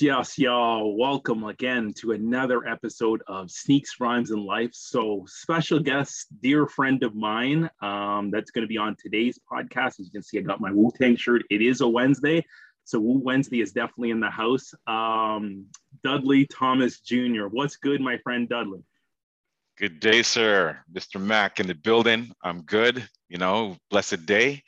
Yes, yes, y'all. Welcome again to another episode of Sneaks, Rhymes, and Life. So, special guest, dear friend of mine, um, that's going to be on today's podcast. As you can see, I got my Wu Tang shirt. It is a Wednesday. So, Wu Wednesday is definitely in the house. Um, Dudley Thomas Jr. What's good, my friend Dudley? Good day, sir. Mr. Mac in the building. I'm good. You know, blessed day.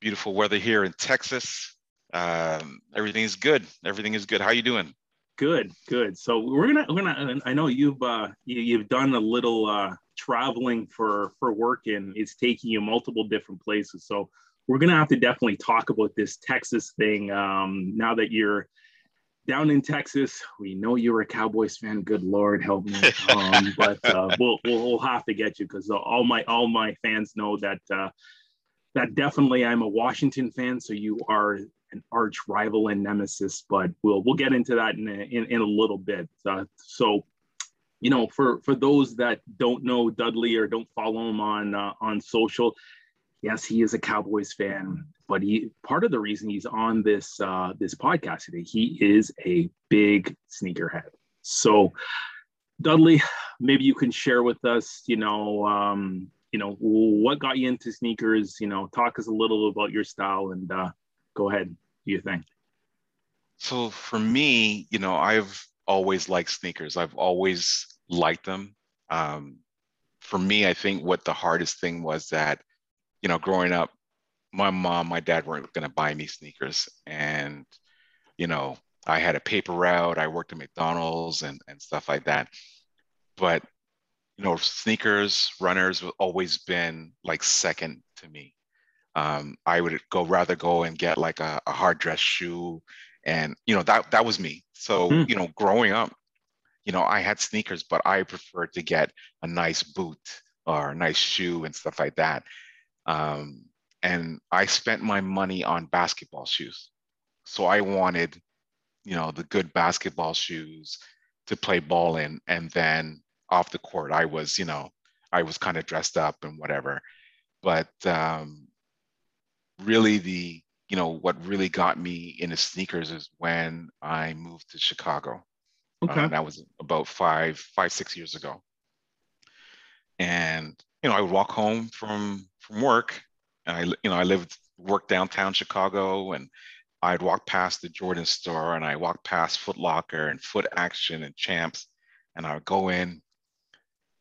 Beautiful weather here in Texas um, everything is good. Everything is good. How you doing? Good, good. So we're gonna, we're gonna. I know you've uh, you, have done a little uh, traveling for for work, and it's taking you multiple different places. So we're gonna have to definitely talk about this Texas thing. Um, now that you're down in Texas, we know you're a Cowboys fan. Good Lord, help me. Um, but uh, we'll, we'll, we'll have to get you because all my all my fans know that uh, that definitely I'm a Washington fan. So you are an arch rival and nemesis, but we'll we'll get into that in a, in, in a little bit. Uh, so, you know, for for those that don't know Dudley or don't follow him on uh, on social, yes, he is a Cowboys fan, but he part of the reason he's on this uh, this podcast today, he is a big sneakerhead. So, Dudley, maybe you can share with us, you know. Um, you know what got you into sneakers you know talk us a little about your style and uh, go ahead do you think. So for me you know i've always liked sneakers. I've always liked them. Um, for me i think what the hardest thing was that you know growing up my mom my dad weren't going to buy me sneakers. And you know i had a paper route. I worked at mcdonald's and, and stuff like that. But you know sneakers runners have always been like second to me um, I would go rather go and get like a, a, hard dress shoe, and you know that that was me. So mm. you know, growing up, you know, I had sneakers, but I preferred to get a nice boot or a nice shoe and stuff like that. Um, and I spent my money on basketball shoes. So I wanted, you know, the good basketball shoes to play ball in, and then off the court, I was, you know, I was kind of dressed up and whatever. But um, really the you know what really got me into sneakers is when I moved to Chicago. Okay. Um, that was about five five six years ago. And you know I would walk home from from work, and I you know I lived work downtown Chicago, and I'd walk past the Jordan store, and I walked past Foot Locker and Foot Action and Champs, and I would go in.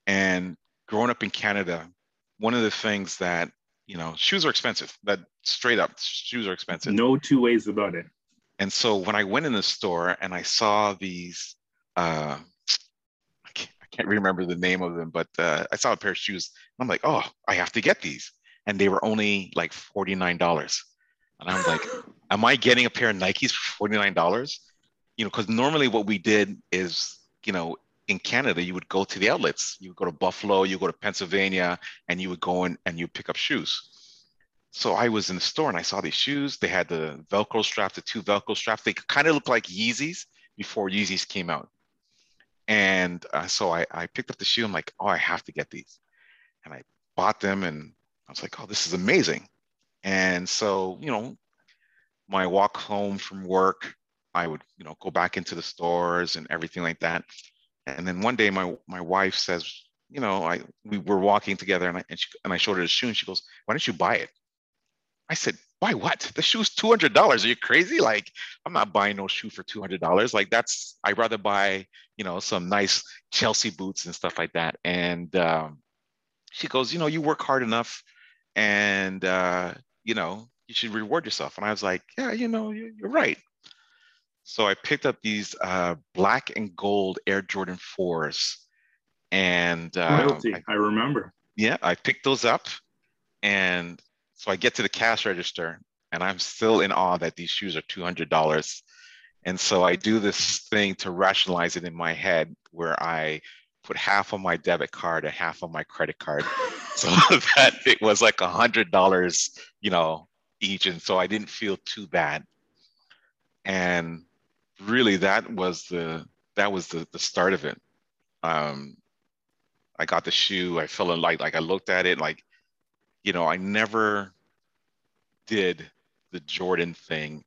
And growing up in Canada, one of the things that you know, shoes are expensive. That straight up, shoes are expensive. No two ways about it. And so when I went in the store and I saw these, uh, I, can't, I can't remember the name of them, but uh, I saw a pair of shoes. I'm like, oh, I have to get these. And they were only like $49. And I'm like, am I getting a pair of Nikes for $49? You know, because normally what we did is, you know, in Canada, you would go to the outlets. You would go to Buffalo, you go to Pennsylvania, and you would go in and you pick up shoes. So I was in the store and I saw these shoes. They had the Velcro straps, the two Velcro straps. They kind of looked like Yeezys before Yeezys came out. And uh, so I, I picked up the shoe. I'm like, oh, I have to get these. And I bought them and I was like, oh, this is amazing. And so, you know, my walk home from work, I would, you know, go back into the stores and everything like that. And then one day my my wife says, you know, I we were walking together and I and, she, and I showed her the shoe and she goes, why don't you buy it? I said, buy what? The shoe's two hundred dollars. Are you crazy? Like, I'm not buying no shoe for two hundred dollars. Like, that's I'd rather buy, you know, some nice Chelsea boots and stuff like that. And um, she goes, you know, you work hard enough, and uh, you know, you should reward yourself. And I was like, yeah, you know, you're, you're right. So I picked up these uh, black and gold Air Jordan 4s. And uh, I, I remember. Yeah, I picked those up. And so I get to the cash register and I'm still in awe that these shoes are $200. And so I do this thing to rationalize it in my head where I put half on my debit card and half on my credit card so that it was like a hundred dollars, you know, each. And so I didn't feel too bad. And really that was the that was the, the start of it. Um, I got the shoe. I fell in like like I looked at it like, you know, I never did the Jordan thing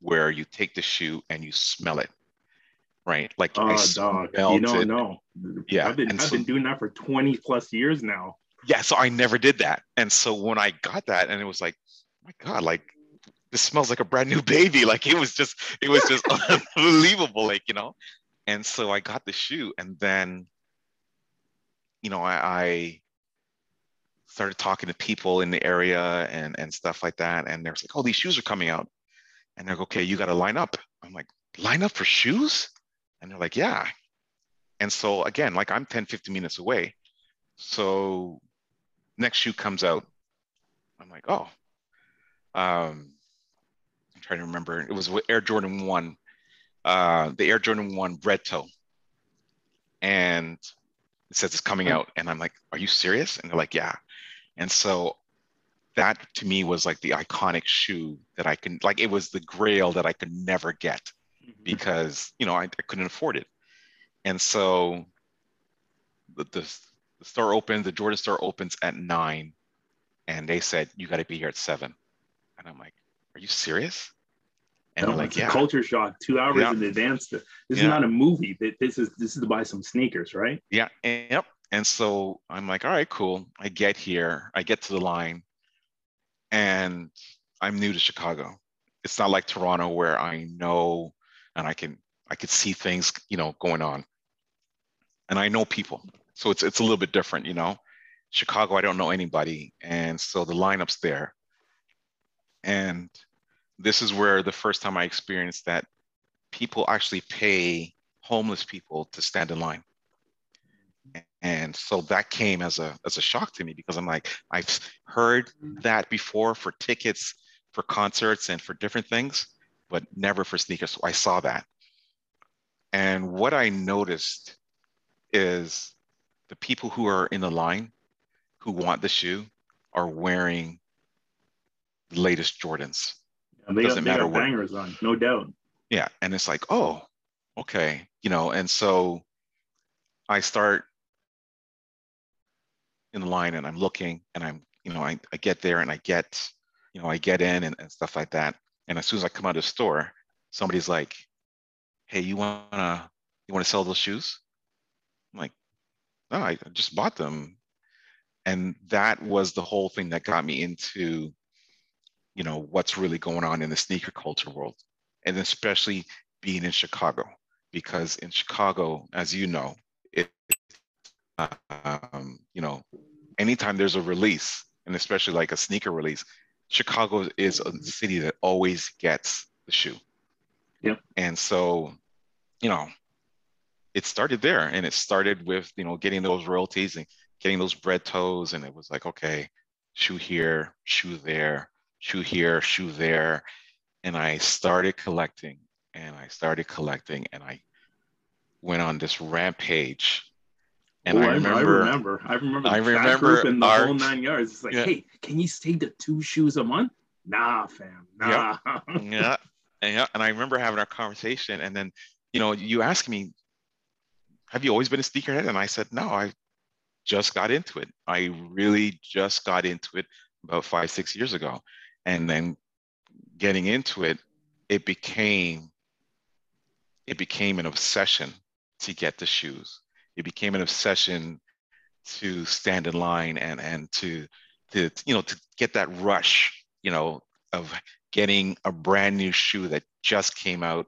where you take the shoe and you smell it, right? Like oh, I dog. You don't know. Yeah, I've been I've so- been doing that for 20 plus years now. yeah so i never did that and so when i got that and it was like my god like this smells like a brand new baby. Like it was just it was just unbelievable like you know? And so i got the shoe and then you know i, I started talking to people in the area and and stuff like that and they're like oh these shoes are coming out. And they're like okay you got to line up. I'm like line up for shoes? And they're like yeah. And so again like i'm 10 15 minutes away. So next shoe comes out. I'm like, oh. Um, trying to remember. It was with Air Jordan 1, uh, the Air Jordan 1 red toe. And it says it's coming out. And I'm like, are you serious? And they're like, yeah. And so that to me was like the iconic shoe that I can, like, it was the grail that I could never get because, you know, I, I couldn't afford it. And so the, the the store opens, the Jordan store opens at nine, and they said you got to be here at seven, and I'm like, are you serious? And No, they're like, yeah, culture shock. Two hours Yeah. in advance. This is not a movie. Th- This is this is to buy some sneakers, right? yeah, and, yep. And so I'm like, all right, cool. I get here, I get to the line, and I'm new to Chicago. It's not like Toronto where I know and I can I could see things, you know, going on, and I know people. So it's it's a little bit different, you know. Chicago, I don't know anybody, and so the lineup's there. And this is where the first time I experienced that people actually pay homeless people to stand in line. And so that came as a as a shock to me because I'm like, I've heard that before for tickets, for concerts, and for different things, but never for sneakers. So I saw that. And what I noticed is the people who are in the line who want the shoe are wearing the latest Jordans. And they Doesn't they matter got what- bangers on, no doubt. Yeah. And it's like, oh, okay. You know, and so I start in the line and I'm looking and I'm, you know, I, I get there and I get, you know, I get in and, and stuff like that. And as soon as I come out of the store, somebody's like, hey, you wanna you wanna sell those shoes? I'm like, no, I just bought them. And that was the whole thing that got me into, you know, what's really going on in the sneaker culture world. And especially being in Chicago, because in Chicago, as you know, it, um, you know, anytime there's a release, and especially like a sneaker release, Chicago is a city that always gets the shoe. Yep. And so, you know, it started there, and it started with you know getting those royalties and getting those bred toes, and it was like, okay, shoe here, shoe there, shoe here, shoe there, and I started collecting, and I started collecting, and I went on this rampage. And Oh, I remember, I remember, I remember, I the remember and the our- whole nine yards. It's like, Yeah. hey, can you stay to two shoes a month? Nah, fam, nah. yeah, and yeah, and I remember having our conversation, and then you know, you asked me, "Have you always been a sneakerhead?" And I said, "No, I just got into it. I really just got into it about five, six years ago, and then getting into it, it became it became an obsession to get the shoes. It became an obsession to stand in line and and to to you know to get that rush, you know, of getting a brand new shoe that just came out.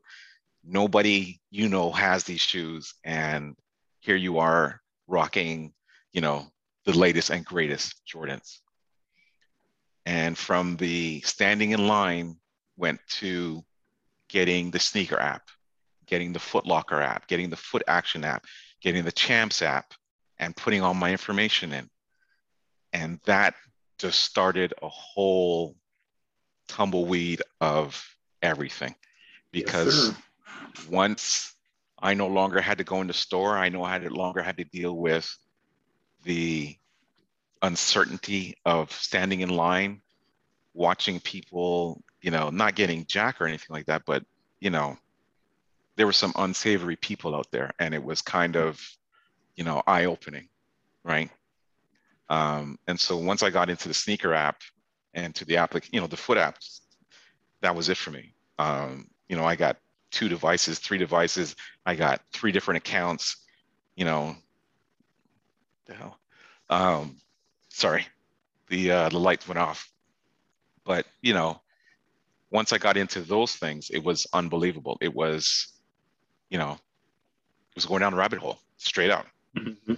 Nobody you know has these shoes, and here you are rocking, you know, the latest and greatest Jordans. And from the standing in line went to getting the sneaker app, getting the Foot Locker app, getting the Foot Action app, getting the Champs app, and putting all my information in. And that just started a whole tumbleweed of everything because sir. once I no longer had to go in the store, I no longer had to deal with the uncertainty of standing in line, watching people, you know, not getting jack or anything like that, but you know, there were some unsavory people out there, and it was kind of, you know, eye-opening, right? Um, and so once I got into the sneaker app and to the app, you know, the foot app, that was it for me. Um, you know, I got two devices, three devices. I got three different accounts. You know, the hell. Um, sorry, the uh, the lights went off. But you know, once I got into those things, it was unbelievable. It was, you know, it was going down the rabbit hole straight out. Mm-hmm.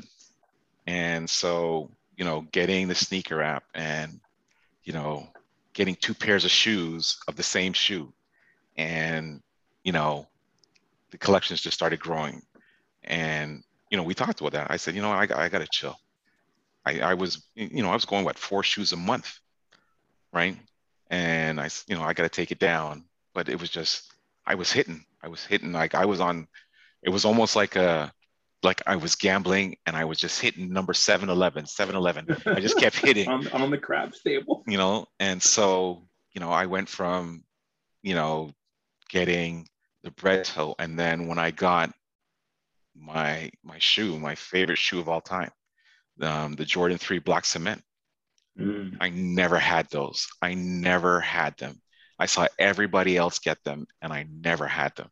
And so, you know, getting the sneaker app and, you know, getting two pairs of shoes of the same shoe. And, you know, the collections just started growing. And, you know, we talked about that. I said, you know, I, I got to chill. I, I was, you know, I was going, what, four shoes a month, right? And I, you know, I got to take it down. But it was just, I was hitting. I was hitting. Like I was on, it was almost like a, like I was gambling and I was just hitting number 711, 711. I just kept hitting on, on the craps table, you know. And so, you know, I went from, you know, getting the bred toe, and then when I got my my shoe, my favorite shoe of all time, um, the Jordan 3 Black Cement. Mm. I never had those. I never had them. I saw everybody else get them, and I never had them.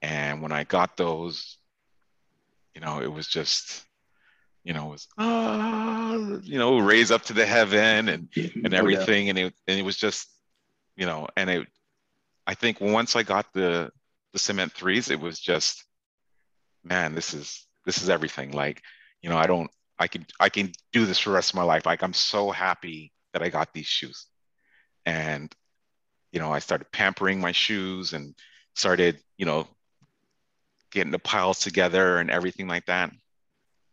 And when I got those, you know, it was just, you know, it was ah, you know, raise up to the heaven and and everything, oh, yeah. and it and it was just, you know, and it. I think once I got the the cement threes, it was just, man, this is this is everything. Like, you know, I don't, I can I can do this for the rest of my life. Like, I'm so happy that I got these shoes, and you know, I started pampering my shoes and started, you know, getting the piles together and everything like that.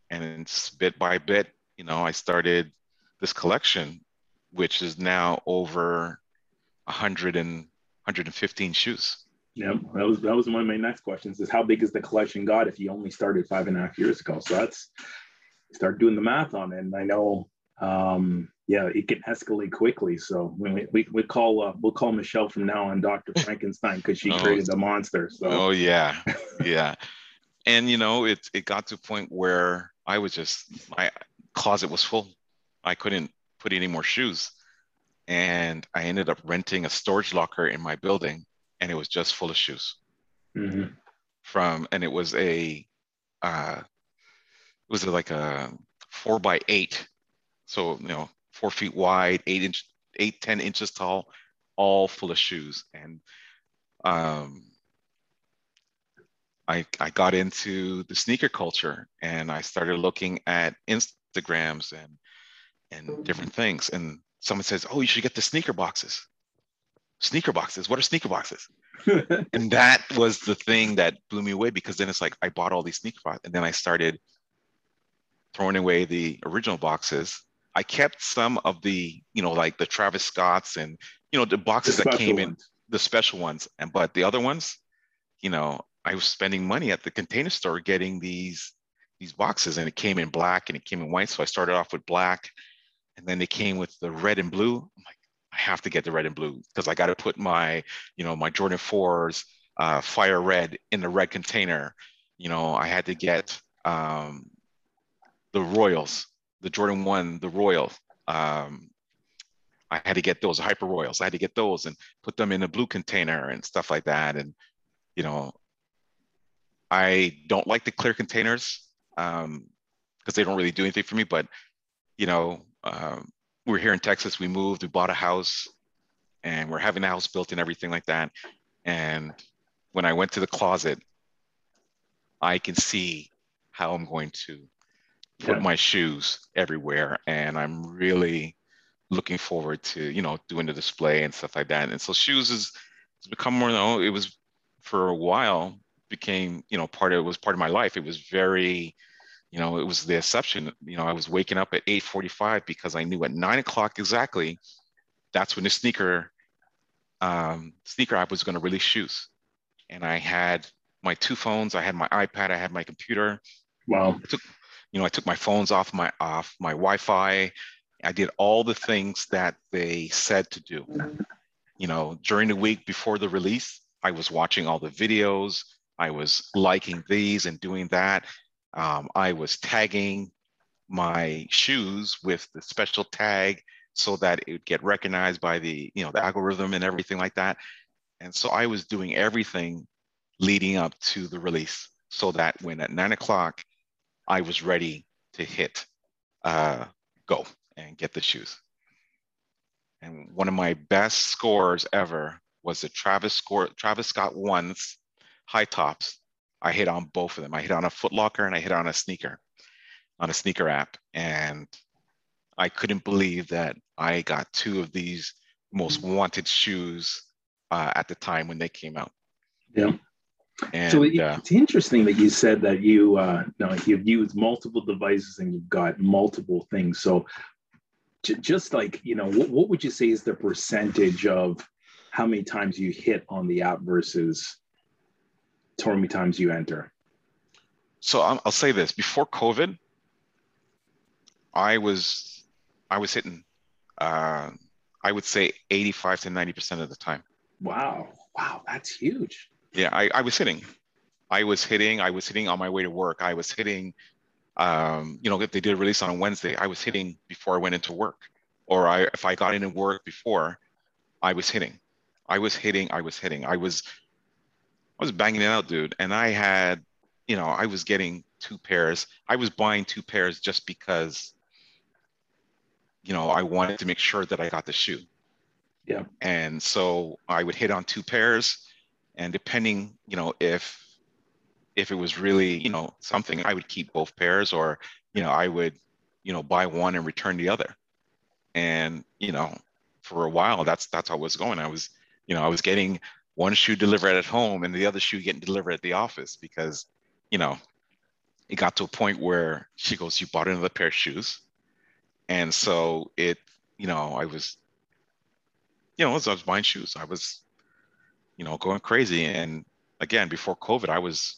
And bit by bit, you know, I started this collection, which is now over 100 and 115 shoes. Yeah, that was that was one of my next questions: is how big is the collection got if you only started five and a half years ago? So that's start doing the math on it. And I know, um, yeah, it can escalate quickly. So we we, we call uh, we'll call Michelle from now on Dr. Frankenstein because she oh, created the monster. So oh yeah, yeah, and you know it it got to a point where I was just my closet was full. I couldn't put any more shoes, and I ended up renting a storage locker in my building, and it was just full of shoes. Mm-hmm. From and it was a uh, it was like a four by eight, so you know four feet wide, eight inch, eight ten inches tall, all full of shoes, and um, I, I got into the sneaker culture and I started looking at Instagrams and and different things. And someone says, "Oh, you should get the sneaker boxes." Sneaker boxes. What are sneaker boxes? and that was the thing that blew me away because then it's like I bought all these sneaker boxes, and then I started throwing away the original boxes. I kept some of the, you know, like the Travis Scotts and you know the boxes the that came ones. in, the special ones, and but the other ones, you know, I was spending money at the container store getting these these boxes, and it came in black and it came in white. So I started off with black, and then they came with the red and blue. I'm like, I have to get the red and blue because I got to put my, you know, my Jordan fours, uh, fire red in the red container. You know, I had to get um, the Royals, the Jordan One, the Royal. Um, I had to get those Hyper Royals. I had to get those and put them in a blue container and stuff like that. And you know, I don't like the clear containers because um, they don't really do anything for me. But you know, um, we're here in Texas. We moved. We bought a house, and we're having a house built and everything like that. And when I went to the closet, I can see how I'm going to put yeah. my shoes everywhere, and I'm really looking forward to you know doing the display and stuff like that. And so shoes is has become more. You know, it was for a while became you know part of it was part of my life. It was very you know it was the exception. You know, I was waking up at 8:45 because I knew at nine o'clock exactly that's when the sneaker um, sneaker app was going to release shoes, and I had my two phones. I had my iPad. I had my computer. Wow. I took, you know, I took my phones off my off my Wi-Fi. I did all the things that they said to do. You know, during the week before the release, I was watching all the videos. I was liking these and doing that. Um, I was tagging my shoes with the special tag so that it would get recognized by the you know the algorithm and everything like that. And so I was doing everything leading up to the release so that when at nine o'clock, I was ready to hit uh, go and get the shoes. And one of my best scores ever was the Travis score, Travis Scott ones high tops. I hit on both of them. I hit on a Footlocker and I hit on a sneaker, on a sneaker app. And I couldn't believe that I got two of these most wanted shoes uh, at the time when they came out. Yeah. And, so it, uh, it's interesting that you said that you uh, no, you've used multiple devices and you've got multiple things. So j- just like you know, what, what would you say is the percentage of how many times you hit on the app versus how many times you enter? So I'll, I'll say this: before COVID, I was I was hitting. Uh, I would say 85 to 90 percent of the time. Wow! Wow, that's huge. Yeah, I, I was hitting. I was hitting. I was hitting on my way to work. I was hitting. Um, you know, if they did a release on a Wednesday, I was hitting before I went into work, or I if I got into work before, I was hitting. I was hitting. I was hitting. I was. I was banging it out, dude, and I had, you know, I was getting two pairs. I was buying two pairs just because, you know, I wanted to make sure that I got the shoe. Yeah. And so I would hit on two pairs and depending you know if if it was really you know something i would keep both pairs or you know i would you know buy one and return the other. And you know for a while that's that's how it was going. I was you know i was getting one shoe delivered at home and the other shoe getting delivered at the office because you know it got to a point where she goes you bought another pair of shoes. And so it you know i was you know as i was buying shoes. I was you know, going crazy. And again, before COVID, I was,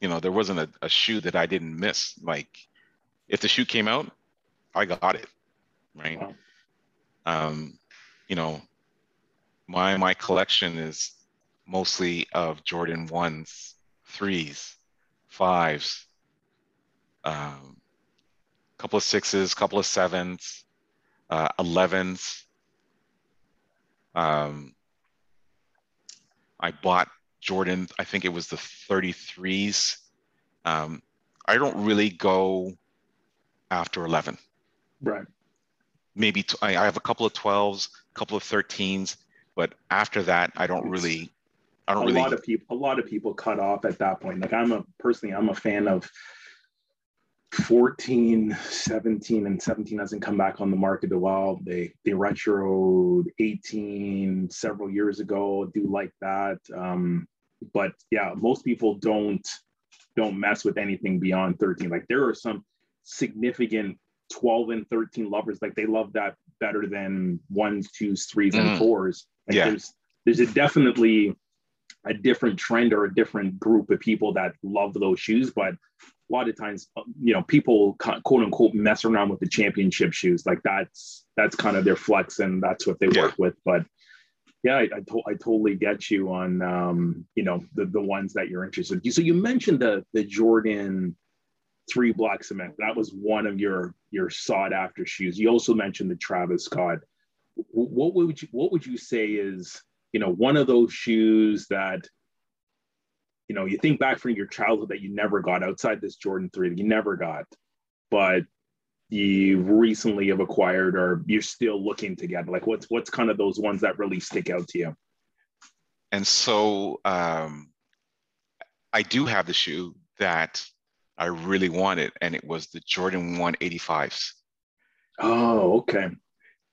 you know, there wasn't a, a shoe that I didn't miss. Like if the shoe came out, I got it. Right. Wow. Um, you know, my my collection is mostly of Jordan ones, threes, fives, um, a couple of sixes, couple of sevens, uh, 11s. Um, I bought Jordan, I think it was the 33s. Um, I don't really go after 11. Right. Maybe t- I have a couple of 12s, a couple of 13s, but after that, I don't it's, really. I don't a really. lot of people, a lot of people cut off at that point. Like I'm a personally, I'm a fan of 14, 17, and 17 hasn't come back on the market a while. They they retroed 18 several years ago. Do like that, um, but yeah, most people don't don't mess with anything beyond 13. Like there are some significant 12 and 13 lovers. Like they love that better than ones, twos, threes, mm. and fours. Like yeah. there's there's a definitely a different trend or a different group of people that love those shoes, but a lot of times, uh, you know, people quote unquote mess around with the championship shoes. Like that's that's kind of their flex, and that's what they yeah. work with. But yeah, I, I, to- I, totally get you on um, you know the the ones that you're interested. in. So you mentioned the the Jordan three black cement. That was one of your your sought after shoes. You also mentioned the Travis Scott. What would you what would you say is you know one of those shoes that you know, you think back from your childhood that you never got outside this Jordan 3 that you never got, but you recently have acquired or you're still looking to get? Like what's what's kind of those ones that really stick out to you? And so um, I do have the shoe that I really wanted, and it was the Jordan 185s. Oh, okay.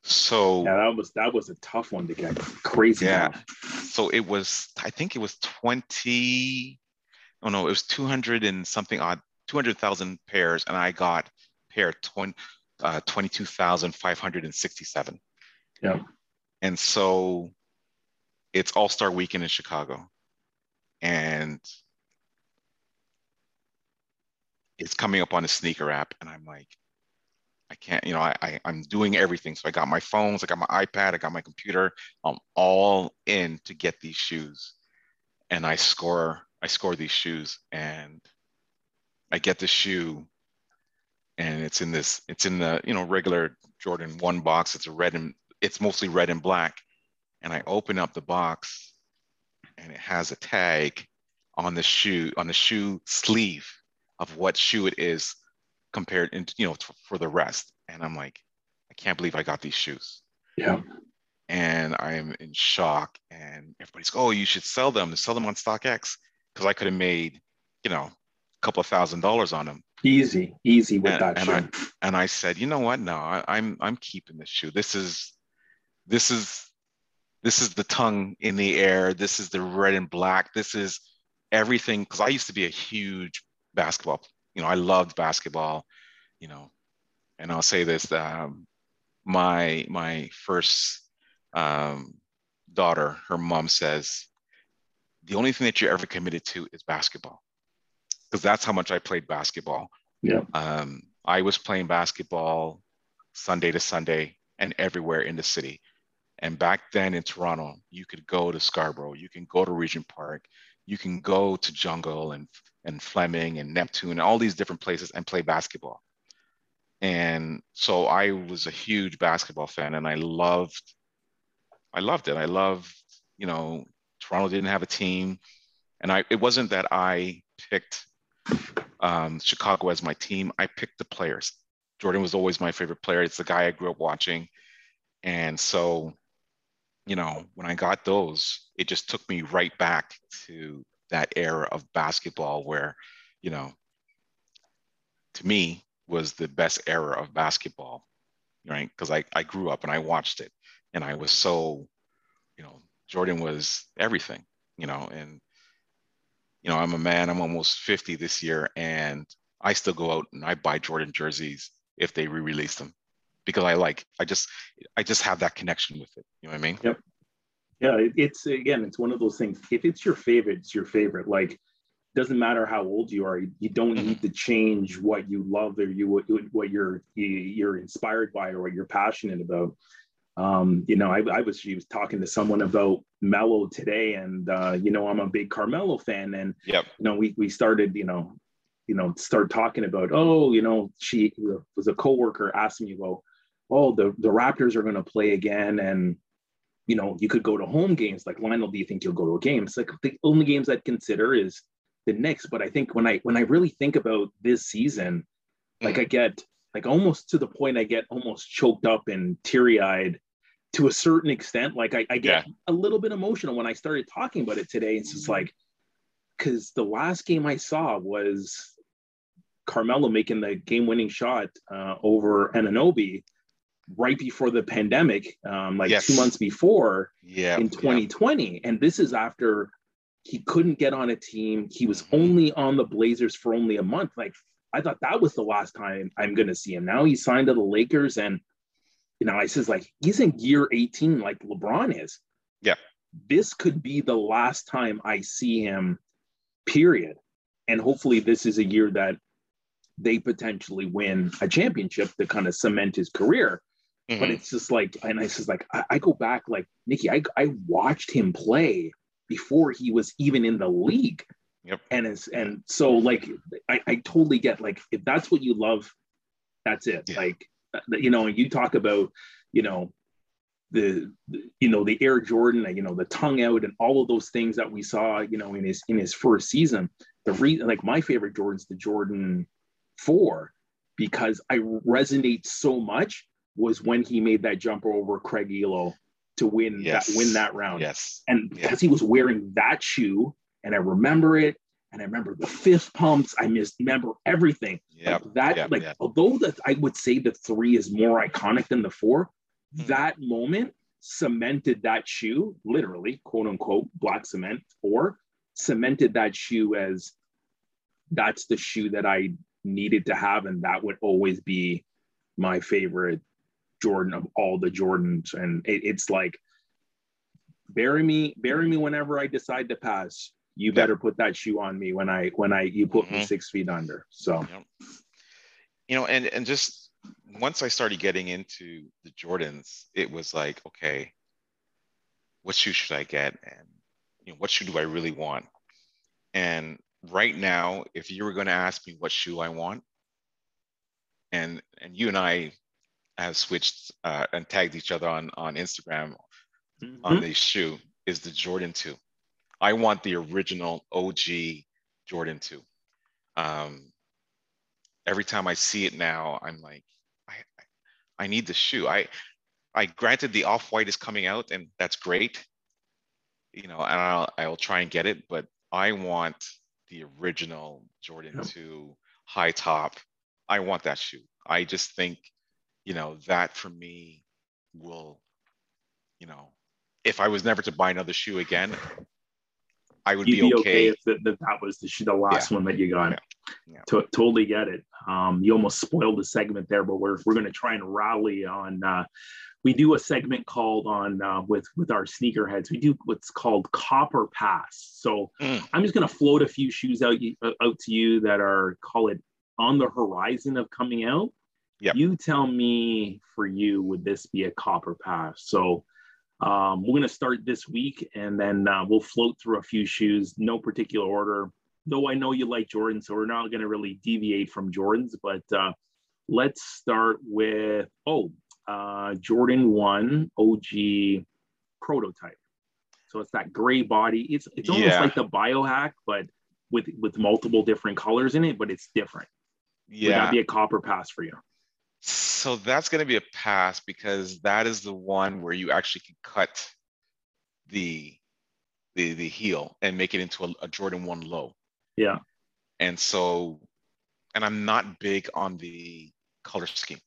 So yeah, that was that was a tough one to get. Crazy. Yeah. So it was, I think it was 20, oh no, it was 200 and something odd, 200,000 pairs, and I got pair 20, uh, 22,567. Yeah. And so it's All Star Weekend in Chicago, and it's coming up on a sneaker app, and I'm like, I can't, you know, I, I am doing everything. So I got my phones, I got my iPad, I got my computer. I'm all in to get these shoes, and I score I score these shoes, and I get the shoe, and it's in this it's in the you know regular Jordan one box. It's a red and it's mostly red and black, and I open up the box, and it has a tag on the shoe on the shoe sleeve of what shoe it is compared into you know for the rest. And i'm like i can't believe i got these shoes. Yeah. And i'm in shock. And everybody's oh you should sell them. Sell them on stockx. Because i could have made you know a couple of thousand dollars on them easy easy with and, that and shoe. I, and I said you know what? No I, i'm i'm keeping this shoe. This is this is this is the tongue in the air. This is the red and black. This is everything. Because i used to be a huge basketball you know i loved basketball you know and i'll say this um, my my first um, daughter her mom says the only thing that you're ever committed to is basketball. Because that's how much i played basketball. Yeah. Um, i was playing basketball sunday to sunday and everywhere in the city. And back then in Toronto, you could go to Scarborough, you can go to Regent Park, you can go to Jungle and, and Fleming and Neptune, and all these different places and play basketball. And so I was a huge basketball fan and I loved, I loved it. I loved, you know, Toronto didn't have a team. And I, it wasn't that I picked um, Chicago as my team. I picked the players. Jordan was always my favorite player. It's the guy I grew up watching. And so you know, when I got those, it just took me right back to that era of basketball where, you know, to me was the best era of basketball, right? Because I, I grew up and I watched it and I was so, you know, Jordan was everything, you know, and, you know, I'm a man, I'm almost 50 this year and I still go out and I buy Jordan jerseys if they re-release them because I like I just I just have that connection with it. You know what I mean? Yep. Yeah, it's again, it's one of those things. If it's your favorite, it's your favorite. Like, doesn't matter how old you are. You don't need to change what you love or you what, what you're you're inspired by or what you're passionate about. Um, you know, I, I was she was talking to someone about Melo today, and uh, you know, I'm a big Carmelo fan, and yep. you know, we we started, you know, you know, start talking about, oh, you know, she was a coworker asking me, well, oh, the, the Raptors are going to play again. And, you know, you could go to home games like Lionel, do you think you'll go to a game? It's like the only games I'd consider is the Knicks. But I think when I, when I really think about this season, like mm. I get like almost to the point I get almost choked up and teary eyed to a certain extent. Like I, I get yeah. a little bit emotional when I started talking about it today. It's just like, because the last game I saw was Carmelo making the game winning shot uh, over Anunoby right before the pandemic, um, like yes. two months before yeah, in 2020. Yeah. And this is after he couldn't get on a team. He was only on the Blazers for only a month. Like I thought that was the last time I'm going to see him. Now he signed to the Lakers, and you know, I says like he's in year 18, like LeBron is. Yeah, this could be the last time I see him. Period. And hopefully, this is a year that they potentially win a championship to kind of cement his career. Mm-hmm. But it's just like, and I just like, I, I go back, like, Nikki, I, I watched him play before he was even in the league. Yep. And it's, and so like, I, I totally get like, if that's what you love, that's it. Yeah. Like, you know, you talk about, you know, the, the, you know the Air Jordan, you know the tongue out, and all of those things that we saw, you know, in his in his first season. The reason, like my favorite Jordan's the Jordan Four, because I resonate so much was when he made that jumper over Craig Ehlo to win yes. that win that round. Yes. And because he was wearing that shoe, and I remember it, and I remember the fist pumps. I remember everything. Yeah. Like that, yep, like yep. although that I would say the three is more iconic than the 4 mm-hmm. that moment cemented that shoe, literally, quote unquote, black cement, or cemented that shoe as that's the shoe that I needed to have, and that would always be my favorite Jordan of all the Jordans, and it, it's like bury me, bury me whenever I decide to pass. You better put that shoe on me when I when I you put mm-hmm. me six feet under. So, yep. you know, and and just once I started getting into the Jordans, it was like, okay, what shoe should I get, and you know, what shoe do I really want? And right now, if you were going to ask me what shoe I want, and and you and I have switched uh, and tagged each other on on Instagram mm-hmm. on the shoe is the Jordan 2. I want the original OG Jordan 2. Um, every time I see it now, I'm like, I, I need the shoe. I, I granted the off white is coming out, and that's great. You know, and I'll I'll try and get it, but I want the original Jordan yep. 2 high top. I want that shoe. I just think, you know, that for me will, you know, if I was never to buy another shoe again, I would be, be okay. okay, if the, the, that was the, the last yeah. one that you got. Yeah. Yeah. To, totally get it. Um, you almost spoiled the segment there, but we're we're going to try and rally on. Uh, we do a segment called on uh, with with our sneakerheads. We do what's called Cop or Pass. So mm. I'm just going to float a few shoes out uh, out to you that are call it on the horizon of coming out. Yep. You tell me for you, would this be a Cop or Pass? So um, we're going to start this week and then uh, we'll float through a few shoes, no particular order. Though I know you like Jordan, so we're not going to really deviate from Jordans, but uh, let's start with oh, uh, Jordan 1 OG prototype. So it's that gray body. It's it's almost yeah. like the biohack, but with with multiple different colors in it, but it's different. Yeah. Would that be a cop or pass for you? So that's going to be a pass because that is the one where you actually can cut the the the heel and make it into a, a Jordan one low. Yeah. And so, and I'm not big on the color scheme.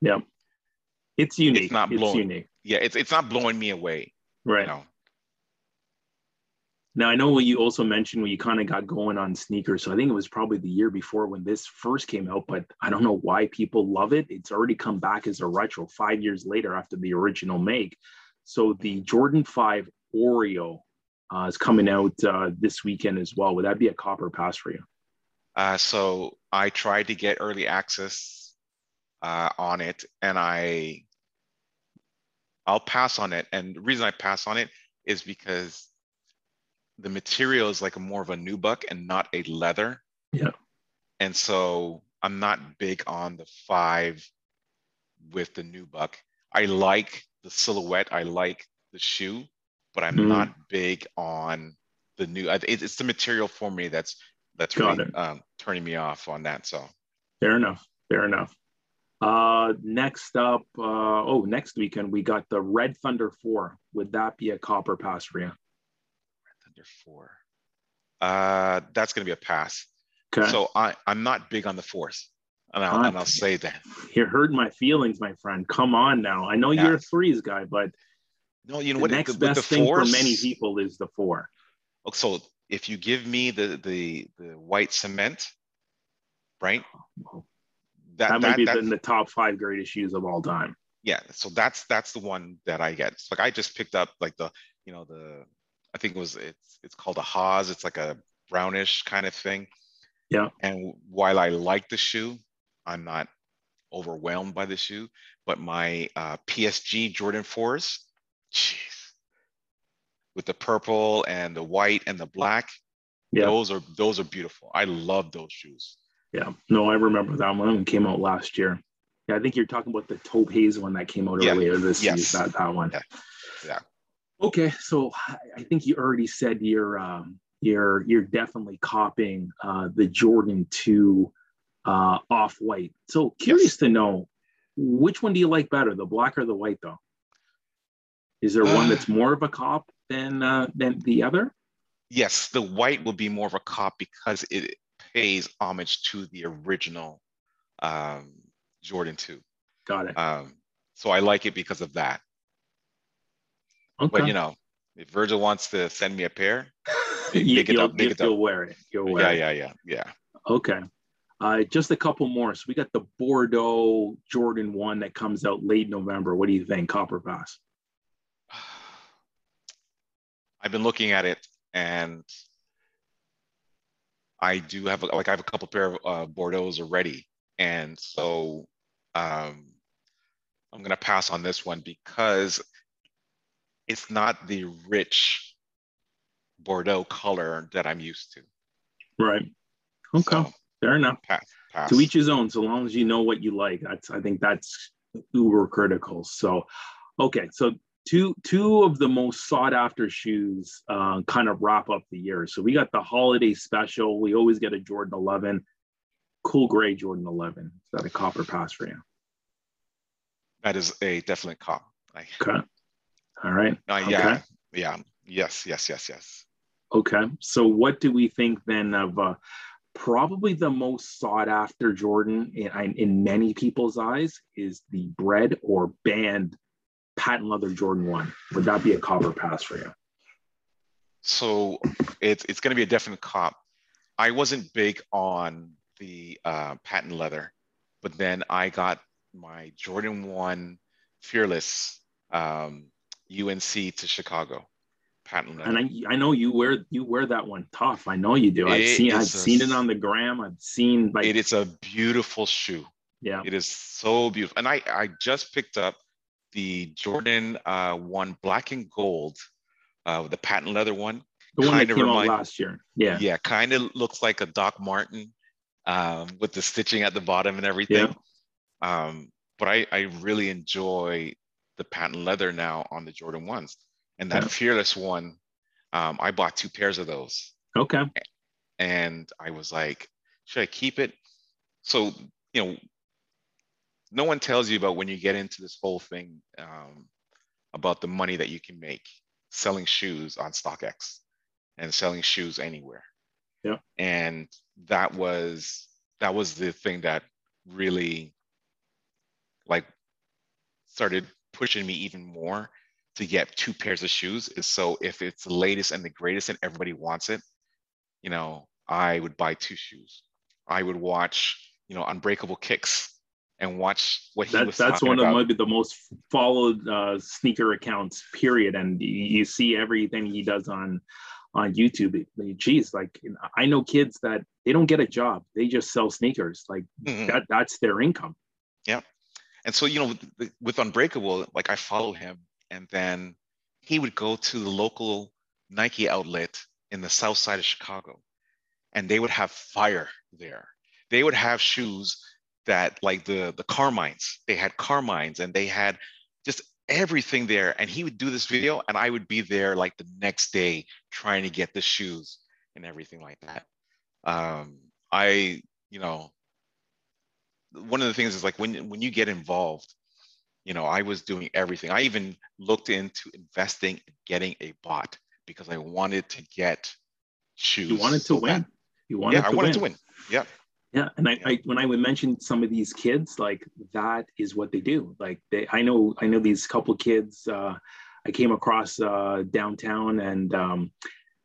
Yeah. It's unique. It's not blowing. It's unique. Yeah, it's it's not blowing me away. Right. You know? Now I know what you also mentioned when you kind of got going on sneakers. So I think it was probably the year before when this first came out, but I don't know why people love it. It's already come back as a retro five years later after the original make. So the Jordan 5 Oreo uh, is coming out uh, this weekend as well. Would that be a cop or pass for you? Uh, so I tried to get early access uh, on it, and I I'll pass on it. And the reason I pass on it is because the material is like a more of a nubuck and not a leather. Yeah. And so I'm not big on the five with the nubuck. I like the silhouette. I like the shoe, but I'm mm. not big on the new. It's the material for me that's that's really um, turning me off on that. So fair enough. Fair enough. Uh, next up, uh, oh, next weekend we got the Red Thunder Four. Would that be a cop or pass for you? Under four. Uh, that's going to be a pass. Okay. So I, I'm not big on the fourth. And I'll, and I'll say that. You hurt my feelings, my friend. Come on now. I know yeah. you're a threes guy, but no, you know the what? Next the, best the thing for many people is the four. Oh, so if you give me the the the white cement, right? That, that might that, be that, in the top five greatest shoes of all time. Yeah, so that's that's the one that I get. It's like I just picked up like the you know the I think it was it's it's called a Haas. It's like a brownish kind of thing. Yeah. And while I like the shoe, I'm not overwhelmed by the shoe. But my uh, PSG Jordan 4s, jeez, with the purple and the white and the black, yeah. those are those are beautiful. I love those shoes. Yeah. No, I remember that one came out last year. Yeah, I think you're talking about the taupe haze one that came out yeah. earlier this yes. year. That that one. Yeah. yeah. Okay, so I think you already said you're um, you're you're definitely copying uh, the Jordan Two uh, off white. So curious yes. to know which one do you like better, the black or the white, though? Is there uh, one that's more of a cop than uh, than the other? Yes, the white will be more of a cop because it pays homage to the original um, Jordan Two. Got it. Um, so I like it because of that. Okay. But you know, if Virgil wants to send me a pair, make it up, make you'll wear it. You'll wear yeah, it. yeah, yeah, yeah. Okay. Uh, just a couple more. So we got the Bordeaux Jordan one that comes out late November. What do you think, Cop or Pass? I've been looking at it, and I do have like I have a couple pair of uh, Bordeaux's already, and so um, I'm gonna pass on this one because it's not the rich Bordeaux color that I'm used to. Right. Okay. So, Fair enough. Pass, pass. To each his own. So long as you know what you like, that's I think that's uber critical. So, okay. So two two of the most sought after shoes uh, kind of wrap up the year. So we got the holiday special. We always get a Jordan 11, cool gray Jordan 11. Is that a cop or pass for you? That is a definite cop. I, Okay. All right. uh, yeah, Okay. yeah, yes, yes, yes, yes. Okay. So what do we think then of uh, probably the most sought after Jordan in, in many people's eyes is the bred or banned patent leather Jordan 1. Would that be a cop or pass for you? So it's it's going to be a definite cop. I wasn't big on the uh, patent leather, but then I got my Jordan One Fearless um, UNC to Chicago patent leather. And I, I know you wear you wear that one tough. I know you do. I've seen I've a- seen it on the gram. I've seen like it is a beautiful shoe. yeah. It is so beautiful. And I, I just picked up the Jordan uh, one black and gold, uh, the patent leather one. The one that came remind- out last year. Yeah. Yeah, kind of looks like a Doc Martin um, with the stitching at the bottom and everything. Yeah. Um, but I, I really enjoy the patent leather now on the Jordan ones. And that Yeah. fearless one, um, I bought two pairs of those Okay. and I was like, should I keep it? So, you know, no one tells you about when you get into this whole thing um, about the money that you can make selling shoes on StockX and selling shoes anywhere. Yeah. And that was that was the thing that really like started pushing me even more to get two pairs of shoes is so if it's the latest and the greatest and everybody wants it you know, I would buy two shoes. I would watch, you know, Unbreakable Kicks and watch what he That, was that's one about. of maybe the most followed uh, sneaker accounts, period. And you, you see everything he does on on YouTube. Geez, like I know kids that they don't get a job; they just sell sneakers. Like Mhm. that, that's their income. And so, you know, with, with Unbreakable, like I follow him, and then he would go to the local Nike outlet in the south side of Chicago, and they would have fire there. They would have shoes that, like the the Carmines, they had Carmines, and they had just everything there. And he would do this video, and I would be there like the next day trying to get the shoes and everything like that. Um, I, you know, one of the things is like when when you get involved you know i was doing everything i even looked into investing in getting a bot because i wanted to get shoes You wanted to so win. bad. You wanted yeah to i wanted win. to win yeah Yeah, and I, Yeah. I when I would mention some of these kids, like that is what they do. Like they, I know, I know these couple kids. Uh, I came across uh, downtown, and um,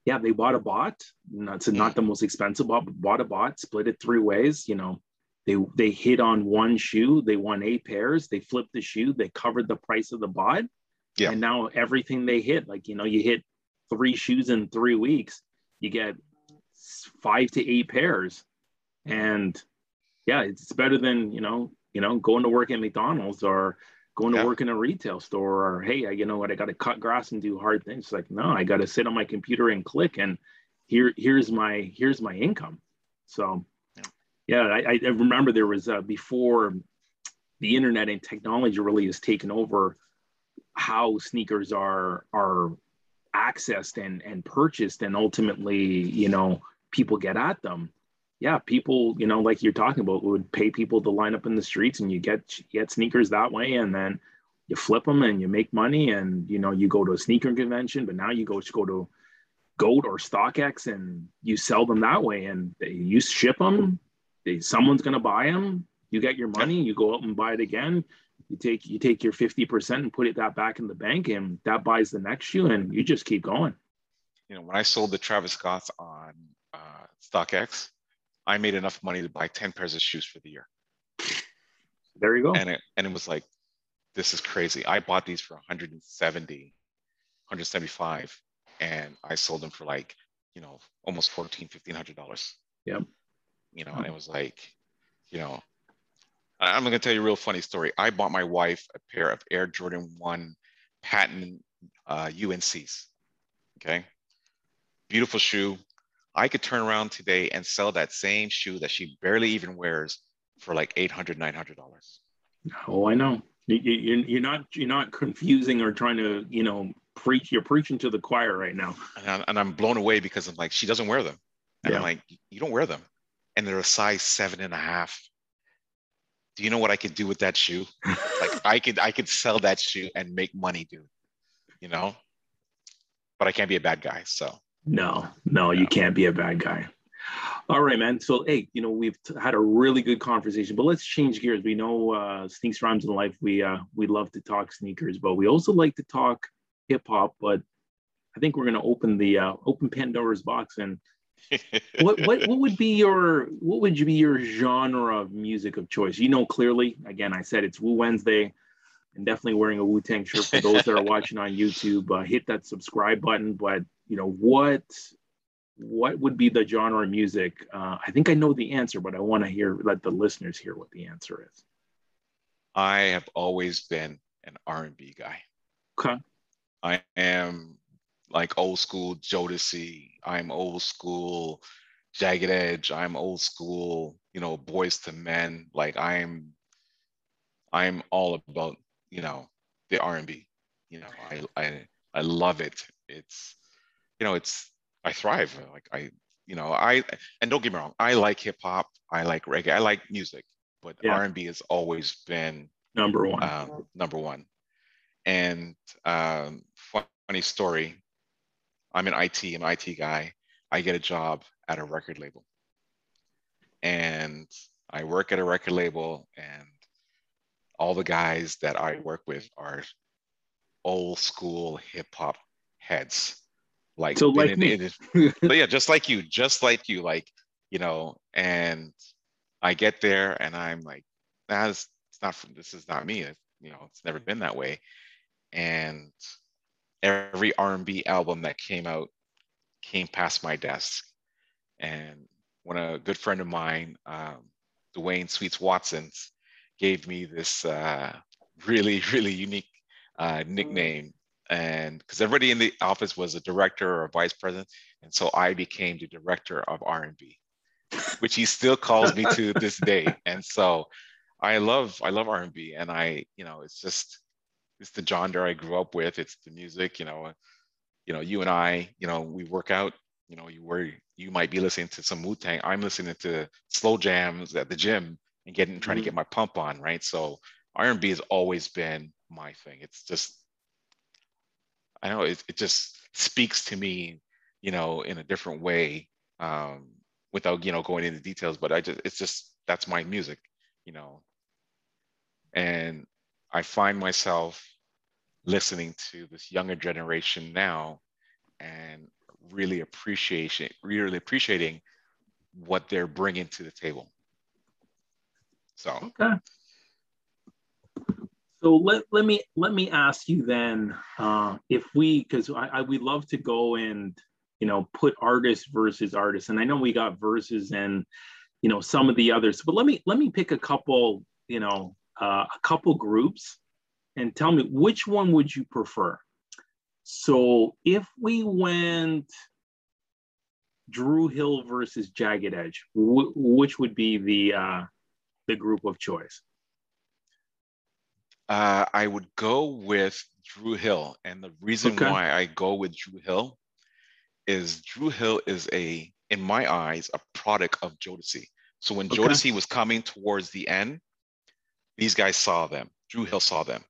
yeah, they bought a bot. Not so not the most expensive bot, but bought a bot, split it three ways. You know, they they hit on one shoe, they won eight pairs. They flipped the shoe, they covered the price of the bot, Yeah. and now everything they hit, like you know, you hit three shoes in three weeks, you get five to eight pairs and yeah it's better than you know you know going to work at mcdonald's or going to Yeah. work in a retail store or hey I, you know what i got to cut grass and do hard things like no i got to sit on my computer and click and here here's my here's my income so yeah i, I remember there was uh, before the internet and technology really has taken over how sneakers are are accessed and and purchased and ultimately you know people get at them. Yeah people you know like you're talking about would pay people to line up in the streets and you get you get sneakers that way and then you flip them and you make money and you know you go to a sneaker convention but now you go go to goat or stockx and you sell them that way and you ship them they, someone's going to buy them you get your money you go out and buy it again. You take you take your 50% and put it that back in the bank and that buys the next shoe and you just keep going. You know when i sold the travis scotts on uh, stockx i made enough money to buy 10 pairs of shoes for the year. There you go. And it and it was like this is crazy. I bought these for 170 175 and i sold them for like you know almost 14 1500 dollars. Yep. You know and it was like you know i'm going to tell you a real funny story. I bought my wife a pair of air jordan 1 patent uh, uncs okay? Beautiful shoe. I could turn around today and sell that same shoe that she barely even wears for like 800 900 dollars. Oh i know. You, you're not you're not confusing or trying to you know preach. You're preaching to the choir right now. And I'm, and I'm blown away because I'm like, she doesn't wear them, and Yeah. I'm like, you don't wear them, and they're a size seven and a half. Do you know what I could do with that shoe? Like I could I could sell that shoe and make money, dude. You know, but I can't be a bad guy. So No, no, you can't be a bad guy. All right, man. So, hey, you know, we've t- had a really good conversation, but let's change gears. We know uh, Sneaks Rhymes in Life. We uh, we love to talk sneakers, but we also like to talk hip hop. But I think we're going to open the uh, open Pandora's box. And what what what would be your what would be your genre of music of choice? You know, clearly, again, I said it's Woo Wednesday. and definitely wearing a Wu Tang shirt for those that are watching on YouTube. Uh, hit that subscribe button. But you know what? What would be the genre of music? Uh, I think I know the answer, but I want to hear let the listeners hear what the answer is. I have always been an R&B guy. Okay. I am like old school Jodeci. I'm old school Jagged Edge. I'm old school, you know, Boyz II Men. Like I'm, I'm all about, you know, the R&B. You know, I I I love it. It's, you know, it's I thrive. Like I, you know, I and don't get me wrong, I like hip hop. I like reggae. I like music, but Yeah. R&B has always been Number one. um, number one. And um, funny story, I'm an IT, an IT guy. I get a job at a record label, and I work at a record label, and all the guys that I work with are old school hip hop heads, like So like in- me. in- but yeah, just like you, just like you, like you know. And I get there, and I'm like, nah, this, it's not. This is not me. It's, you know, it's never been that way. And every R&B album that came out came past my desk. And when a good friend of mine, um, Dwayne Sweets Watson, gave me this uh, really, really unique uh, nickname. And because everybody in the office was a director or a vice president, and so I became the director of R&B, which he still calls me to this day. And so I love I love R&B, and I you know it's just it's the genre I grew up with. It's the music, you know. You know, you and I, you know, we work out. You know, you were you might be listening to some Wu Tang. I'm listening to slow jams at the gym and getting trying to get my pump on, right? So R&B has always been my thing. It's just I know it, it just speaks to me, you know, in a different way, um, without you know going into details. But I just it's just that's my music, you know. And I find myself listening to this younger generation now and really appreciation really appreciating what they're bringing to the table. So Okay. So let, let me let me ask you then uh, if we because I, I we love to go and you know put artists versus artists and I know we got verses and you know some of the others but let me let me pick a couple you know uh, a couple groups and tell me which one would you prefer. So if we went Dru Hill versus Jagged Edge, wh- which would be the uh, the group of choice? Uh, I would go with Dru Hill. And the reason Okay. why I go with Dru Hill is Dru Hill is a, in my eyes, a product of Jodeci. So when Okay. Jodeci was coming towards the end, these guys saw them. Dru Hill saw them.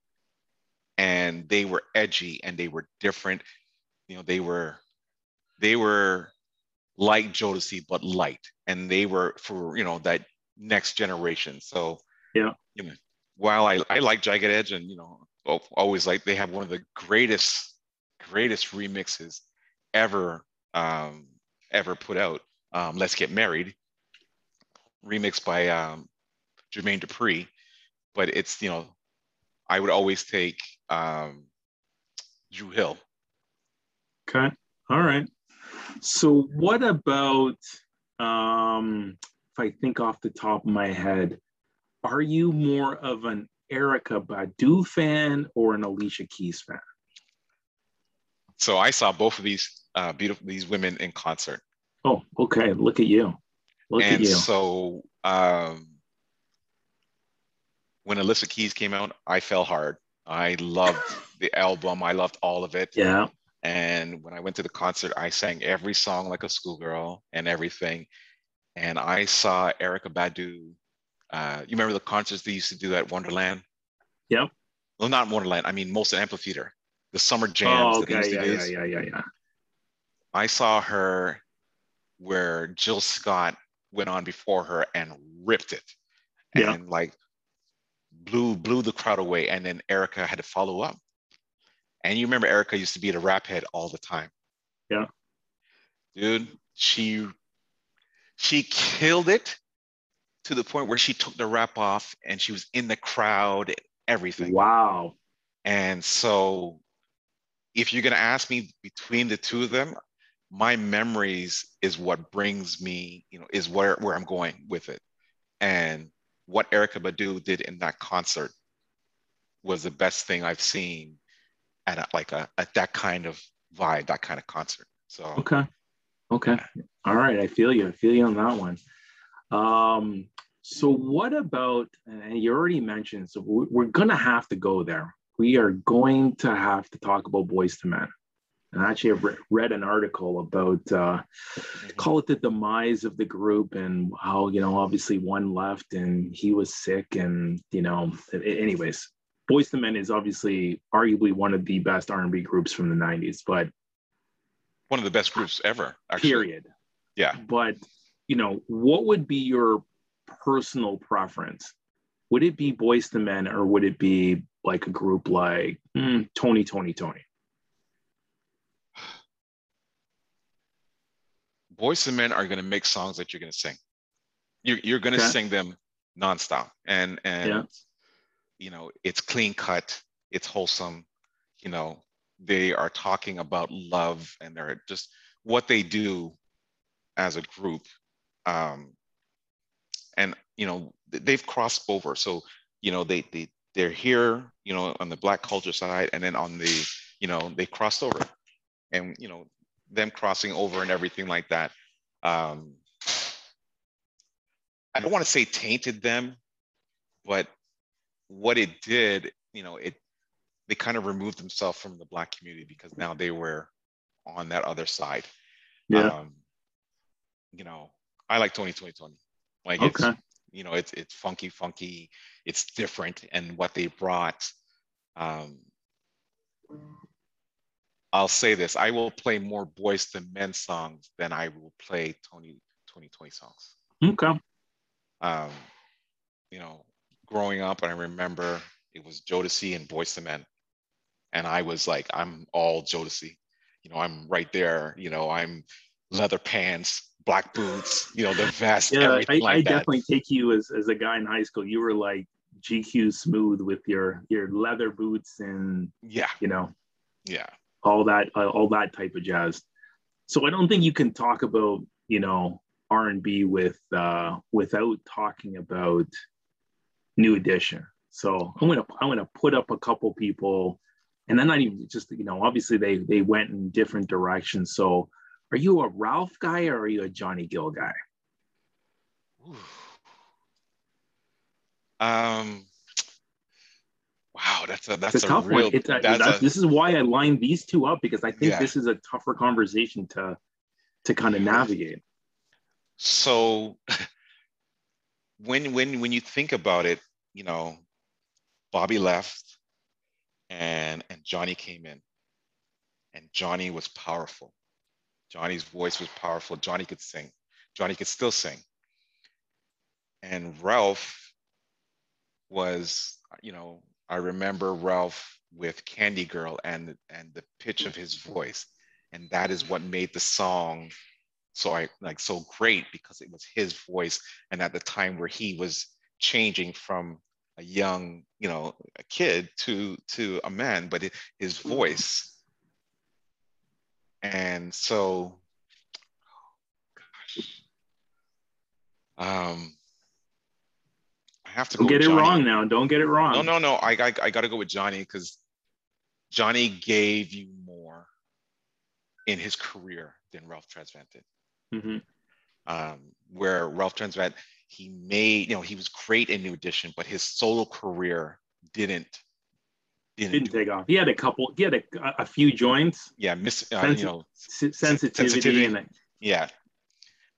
And they were edgy and they were different. You know, they were they were like Jodeci, but light. And they were for, you know, that next generation. So Yeah. you know, while I, I like Jagged Edge and you know always like they have one of the greatest greatest remixes ever um, ever put out. Um, Let's Get Married, remixed by um, Jermaine Dupri, but it's you know I would always take um, Dru Hill. Okay. All right. So what about um if I think off the top of my head, are you more of an Erykah Badu fan or an Alicia Keys fan? So I saw both of these uh, beautiful these women in concert. Oh, okay. Look at you. Look and at you. so um when Alicia Keys came out, I fell hard. I loved the album. I loved all of it. Yeah. And when I went to the concert, I sang every song like a schoolgirl and everything. And I saw Erykah Badu. Uh, you remember the concerts they used to do at Wonderland? Yep. Well, not Wonderland. I mean, Molson Amphitheater, the summer jams. Oh, okay. Yeah, yeah, yeah, yeah, yeah. I saw her where Jill Scott went on before her and ripped it Yeah. and like blew blew the crowd away. And then Erykah had to follow up. And you remember Erykah used to be a rap head all the time. Yeah. Dude, she she killed it to the point where she took the wrap off and she was in the crowd, everything. Wow. And so, if you're going to ask me between the two of them, my memories is what brings me, you know, is where, where I'm going with it. And what Erykah Badu did in that concert was the best thing I've seen at a, like a at that kind of vibe, that kind of concert. So Okay. Okay. All right. I feel you. I feel you on that one. Um, so what about, and you already mentioned, so we're to have to go there. We are going to have to talk about Boyz II Men. And I actually, I've re- read an article about, uh, call it the demise of the group and how, you know, obviously one left and he was sick. And, you know, anyways, Boyz II Men is obviously arguably one of the best R&B groups from the 90s, but one of the best groups ever, actually. period. Yeah. But you know, what would be your personal preference? Would it be Boyz II Men or would it be like a group like mm, Tony, Tony, Tony? Boys and Men are going to make songs that you're going to sing. You're, you're going to Okay. sing them nonstop. And, and Yeah. you know, it's clean cut, it's wholesome. You know, they are talking about love and they're just what they do as a group. Um, and, you know, they've crossed over. So, you know, they, they, they're here, you know, on the Black culture side, and then on the, you know, they crossed over. And, you know, them crossing over and everything like that. Um, I don't want to say tainted them, but what it did, you know, it they kind of removed themselves from the black community because now they were on that other side. Yeah. Um, you know, I like Tony Tony Tony. Like it's you know, it's it's funky, funky, it's different and what they brought. Um, I'll say this: I will play more Boyz II Men songs than I will play Tony Tony Tony songs. Okay. Um, you know, growing up, and I remember it was Jodeci and Boyz II Men, and I was like, I'm all Jodeci. You know, I'm right there. You know, I'm leather pants, black boots. You know, the vest, Yeah, I, like I that. definitely take you as, as a guy in high school. You were like GQ smooth with your your leather boots and Yeah, you know yeah. All that uh, all that type of jazz. So I don't think you can talk about you know R and B with uh, without talking about New Edition. So I'm gonna I'm gonna put up a couple people, and then not even just you know obviously they they went in different directions. So are you a Ralph guy or are you a Johnny Gill guy? Um. Wow, that's a that's a a, tough real. one. It's a, that's that's, a- this is why I lined these two up because I think Yeah. this is a tougher conversation to to kind of navigate. so when when when you think about it, you know, Bobby left, and and Johnny came in, and Johnny was powerful. Johnny's voice was powerful. Johnny could sing. Johnny could still sing. And Ralph was, you know, I remember Ralph with Candy Girl and and the pitch of his voice, and that is what made the song so I like so great because it was his voice, and at the time where he was changing from a young, you know, a kid to to a man, but it, his voice. And so, um, have to Don't go get it Johnny. wrong now. Don't get it wrong. No, no, no. I, I, I got to go with Johnny because Johnny gave you more in his career than Ralph Tresvant did. Mhm. um, where Ralph Tresvant he made you know he was great in New Edition, but his solo career didn't didn't, didn't take off. He had a couple. He had a, a few joints. Yeah, miss uh, Sensi- you know sensitivity, sensitivity and yeah.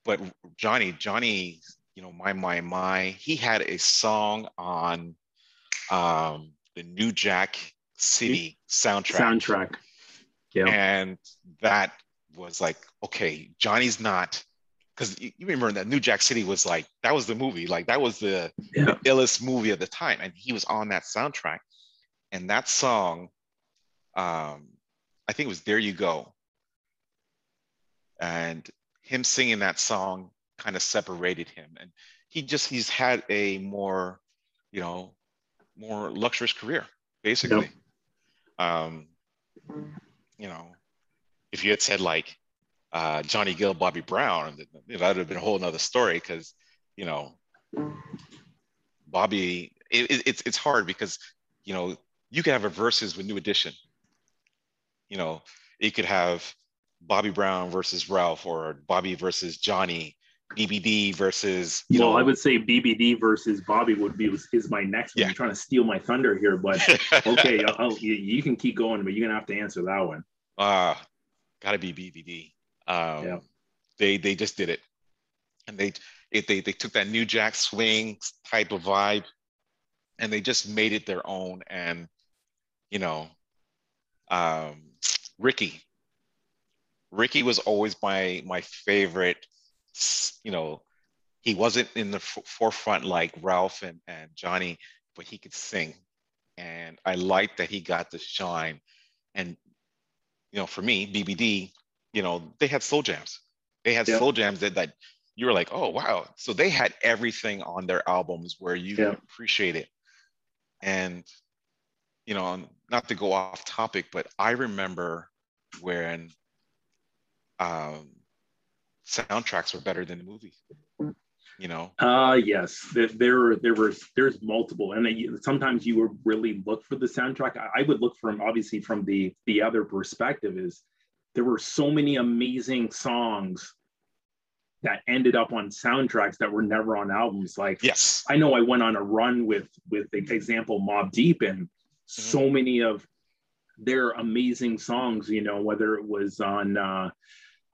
But Johnny, Johnny, you know, my my my, he had a song on um, the New Jack City soundtrack. Soundtrack. Yeah. And that was like, okay, Johnny's not because you remember that New Jack City was like that was the movie, like that was the, yeah. the illest movie of the time, and he was on that soundtrack, and that song, um, I think it was "There You Go," and him singing that song kind of separated him, and he just he's had a more, you know, more luxurious career, basically. Yep. Um, you know, if you had said like uh, Johnny Gill, Bobby Brown, that would have been a whole nother story because, you know, Bobby, it, it, it's, it's hard because, you know, you could have a versus with New Edition. You know, you could have Bobby Brown versus Ralph or Bobby versus Johnny, BBD versus. You well, know, I would say BBD versus Bobby would be is my next one. Yeah. You're trying to steal my thunder here, but okay, I'll, I'll, you, you, can keep going, but you're gonna have to answer that one. Uh, gotta be BBD. Um, yeah. They they just did it, and they it, they they took that New Jack swing type of vibe, and they just made it their own. And you know, um, Ricky. Ricky was always my my favorite. You know, he wasn't in the f- forefront like Ralph and, and Johnny, but he could sing, and I liked that he got to shine. And you know, for me, BBD, you know, they had soul jams. They had yeah. slow jams that, that you were like, oh wow. So they had everything on their albums where you yeah. appreciate it. And you know, not to go off topic, but I remember when um, soundtracks were better than the movie. You know. Uh yes, there there, there was there's multiple, and then sometimes you would really look for the soundtrack. I, I would look from obviously from the the other perspective is there were so many amazing songs that ended up on soundtracks that were never on albums. Like, yes, I know I went on a run with with the example Mobb Deep, and mm-hmm. so many of their amazing songs. You know, whether it was on uh,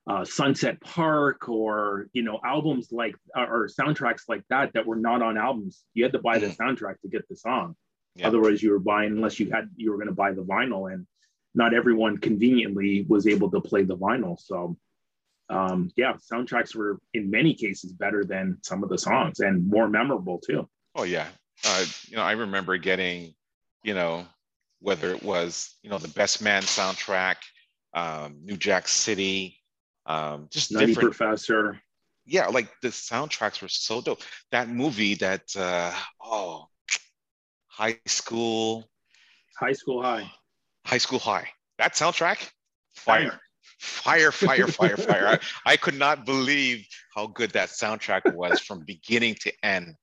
uh, Sunset Park or you know albums like or soundtracks like that that were not on albums. You had to buy the soundtrack to get the song. Yeah. Otherwise, you were buying unless you had you were going to buy the vinyl and not everyone conveniently was able to play the vinyl. So um, yeah, soundtracks were in many cases better than some of the songs and more memorable too. Oh yeah, uh, you know I remember getting, you know, whether it was you know the Best Man soundtrack, um, New Jack City, um, just Nutty different. Professor. Yeah, like the soundtracks were so dope. That movie that uh, oh, high school. High school high High School High. That soundtrack, fire, fire, fire, fire, fire. I, I could not believe how good that soundtrack was from beginning to end.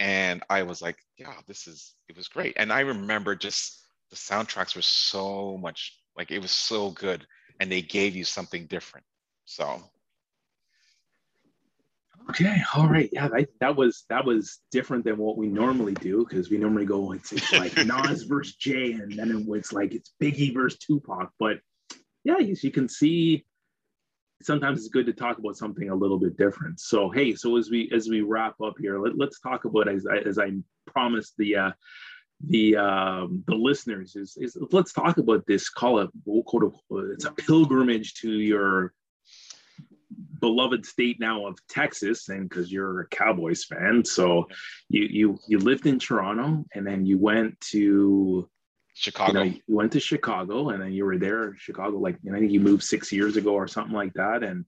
And I was like, yeah, this is, it was great. And I remember just the soundtracks were so much, like it was so good. And they gave you something different. So Okay, all right, yeah, that, that was that was different than what we normally do because we normally go it's, it's like Nas versus Jay, and then it's like it's Biggie versus Tupac. But yeah, you, you can see sometimes it's good to talk about something a little bit different. So hey, so as we as we wrap up here, let, us talk about as I, as I promised the uh, the um, the listeners is, is let's talk about this. Call it we'll call it it's a pilgrimage to your beloved state now of Texas, and because you're a Cowboys fan, so you you you lived in Toronto, and then you went to Chicago. You, know, you went to Chicago, and then you were there, in Chicago. Like and I think you moved six years ago or something like that, and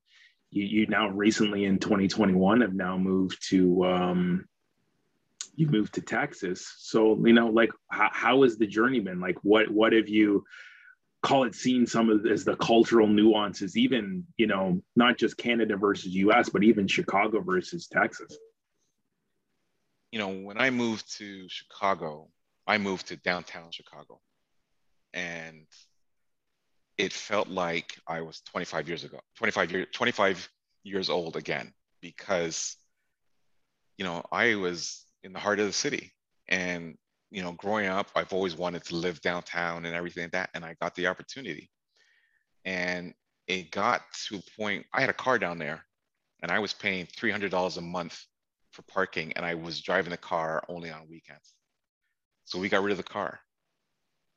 you you now recently in 2021 have now moved to um, you moved to Texas. So you know, like how, how has the journey been? Like what what have you call it seeing some of as the cultural nuances, even, you know, not just Canada versus US, but even Chicago versus Texas. You know, when I moved to Chicago, I moved to downtown Chicago. And it felt like I was 25 years ago, 25 years, 25 years old again, because, you know, I was in the heart of the city. And, you know, growing up, I've always wanted to live downtown and everything like that. And I got the opportunity. And it got to a point, I had a car down there and I was paying $300 a month for parking and I was driving the car only on weekends. So we got rid of the car,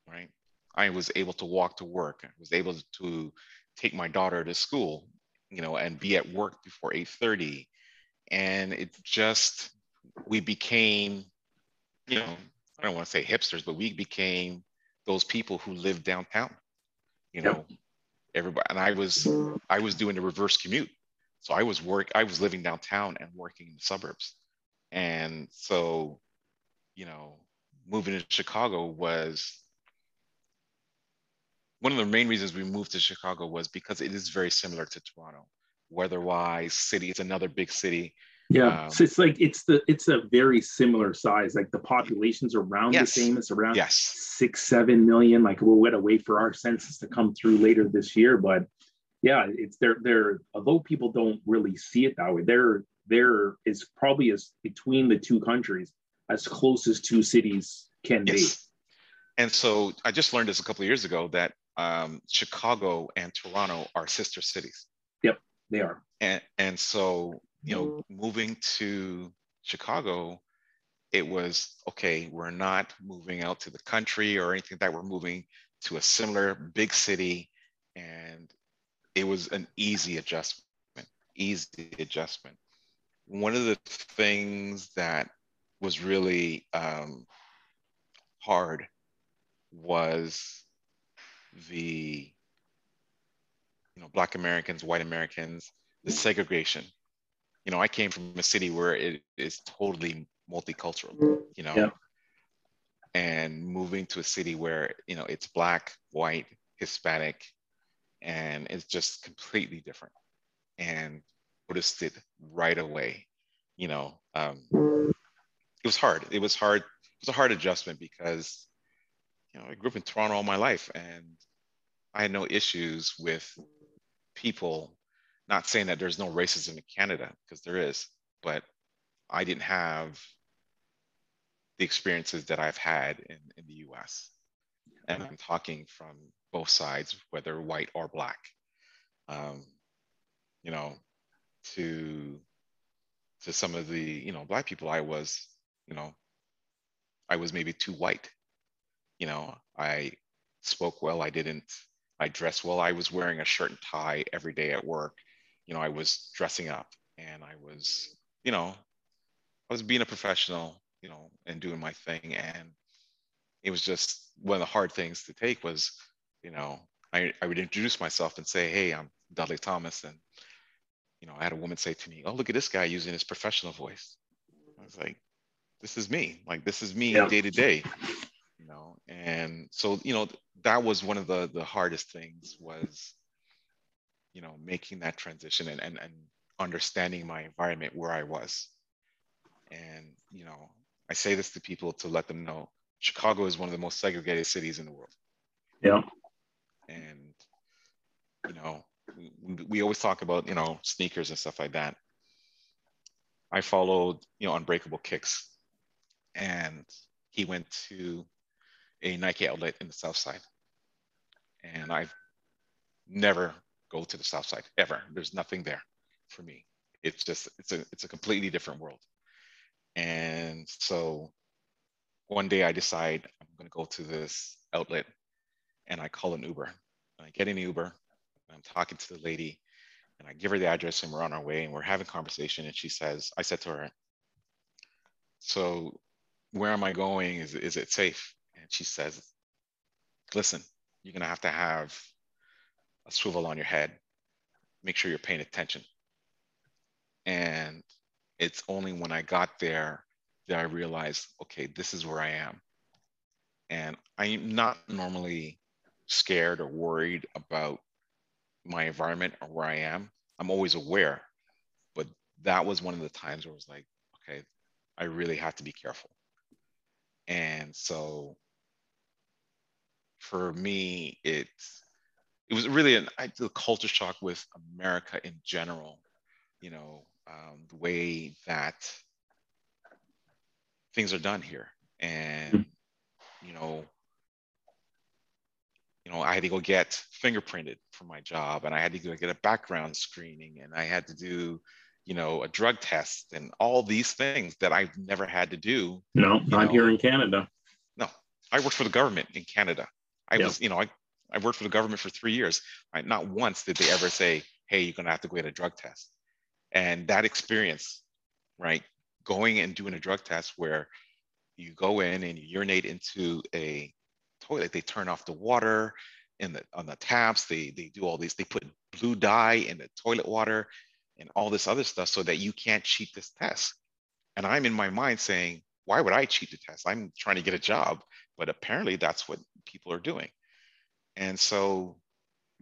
right? I was able to walk to work. I was able to take my daughter to school, you know, and be at work before 8:30. And it just we became, you know, I don't want to say hipsters, but we became those people who live downtown. You know, yep. everybody and I was I was doing the reverse commute. So I was work I was living downtown and working in the suburbs. And so, you know, moving to Chicago was one of the main reasons we moved to Chicago was because it is very similar to Toronto. Weather-wise, city, it's another big city. Yeah, um, so it's like it's the it's a very similar size. Like the population's around yes. the same. It's around yes. six, seven million. Like we'll wait to wait for our census to come through later this year. But yeah, it's there. There, although people don't really see it that way, there there is probably as between the two countries as close as two cities can yes. be. And so I just learned this a couple of years ago that um, Chicago and Toronto are sister cities. Yep, they are. And and so you know, moving to Chicago, it was okay. We're not moving out to the country or anything like that. We're moving to a similar big city, and it was an easy adjustment. Easy adjustment. One of the things that was really um, hard was the you know black americans white americans the segregation you know i came from a city where it is totally multicultural you know yeah. and moving to a city where you know it's black white hispanic and it's just completely different and noticed it right away you know um, it was hard it was hard it was a hard adjustment because you know, I grew up in Toronto all my life and I had no issues with people not saying that there's no racism in Canada because there is, but I didn't have the experiences that I've had in, in the US. And I'm talking from both sides, whether white or black. Um, you know, to to some of the, you know, black people I was, you know, I was maybe too white you know, I spoke well. I didn't, I dressed well. I was wearing a shirt and tie every day at work. You know, I was dressing up and I was, you know, I was being a professional, you know, and doing my thing. And it was just one of the hard things to take was, you know, I, I would introduce myself and say, hey, I'm Dudley Thomas. And, you know, I had a woman say to me, oh, look at this guy using his professional voice. I was like, this is me. Like, this is me day to day you know and so you know that was one of the the hardest things was you know making that transition and and, and understanding my environment where i was. And you know i say this to people to let them know chicago is one of the most segregated cities in the world. Yeah. And you know we, we always talk about you know sneakers and stuff like that. I followed you know unbreakable kicks. And he went to a Nike outlet in the South Side. And I've never go to the South Side ever. There's nothing there for me. It's just, it's a, it's a completely different world. And so one day I decide I'm going to go to this outlet and I call an Uber. And I get in Uber I'm talking to the lady and I give her the address and we're on our way and we're having conversation. And she says, I said to her, so where am I going? Is, is it safe? And she says, listen, you're going to have to have a swivel on your head. Make sure you're paying attention. And it's only when I got there that I realized, okay, this is where I am. And I'm not normally scared or worried about my environment or where I am. I'm always aware. But that was one of the times where I was like, okay, I really have to be careful. And so for me, it it was really an I, the culture shock with America in general. You know, um, the way that things are done here. And, mm-hmm. you know, you know, I had to go get fingerprinted for my job and I had to go get a background screening and I had to do, you know, a drug test and all these things that I've never had to do. No, not know. here in Canada. No, I worked for the government in Canada. I yep. was, you know, I, I worked for the government for three years. Right? Not once did they ever say, hey, you're going to have to go get a drug test. And that experience, right? Going and doing a drug test where you go in and you urinate into a toilet, they turn off the water in the on the taps, they they do all these, they put blue dye in the toilet water and all this other stuff so that you can't cheat this test. And I'm in my mind saying, why would I cheat the test? I'm trying to get a job, but apparently that's what people are doing. And so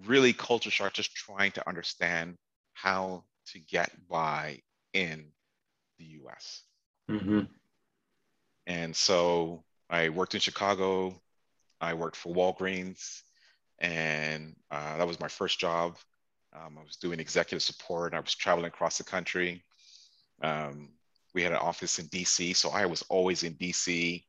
really culture shock, just trying to understand how to get by in the US. Mm-hmm. And so I worked in Chicago. I worked for Walgreens, and uh, that was my first job. Um, I was doing executive support. I was traveling across the country. Um, we had an office in DC, so I was always in DC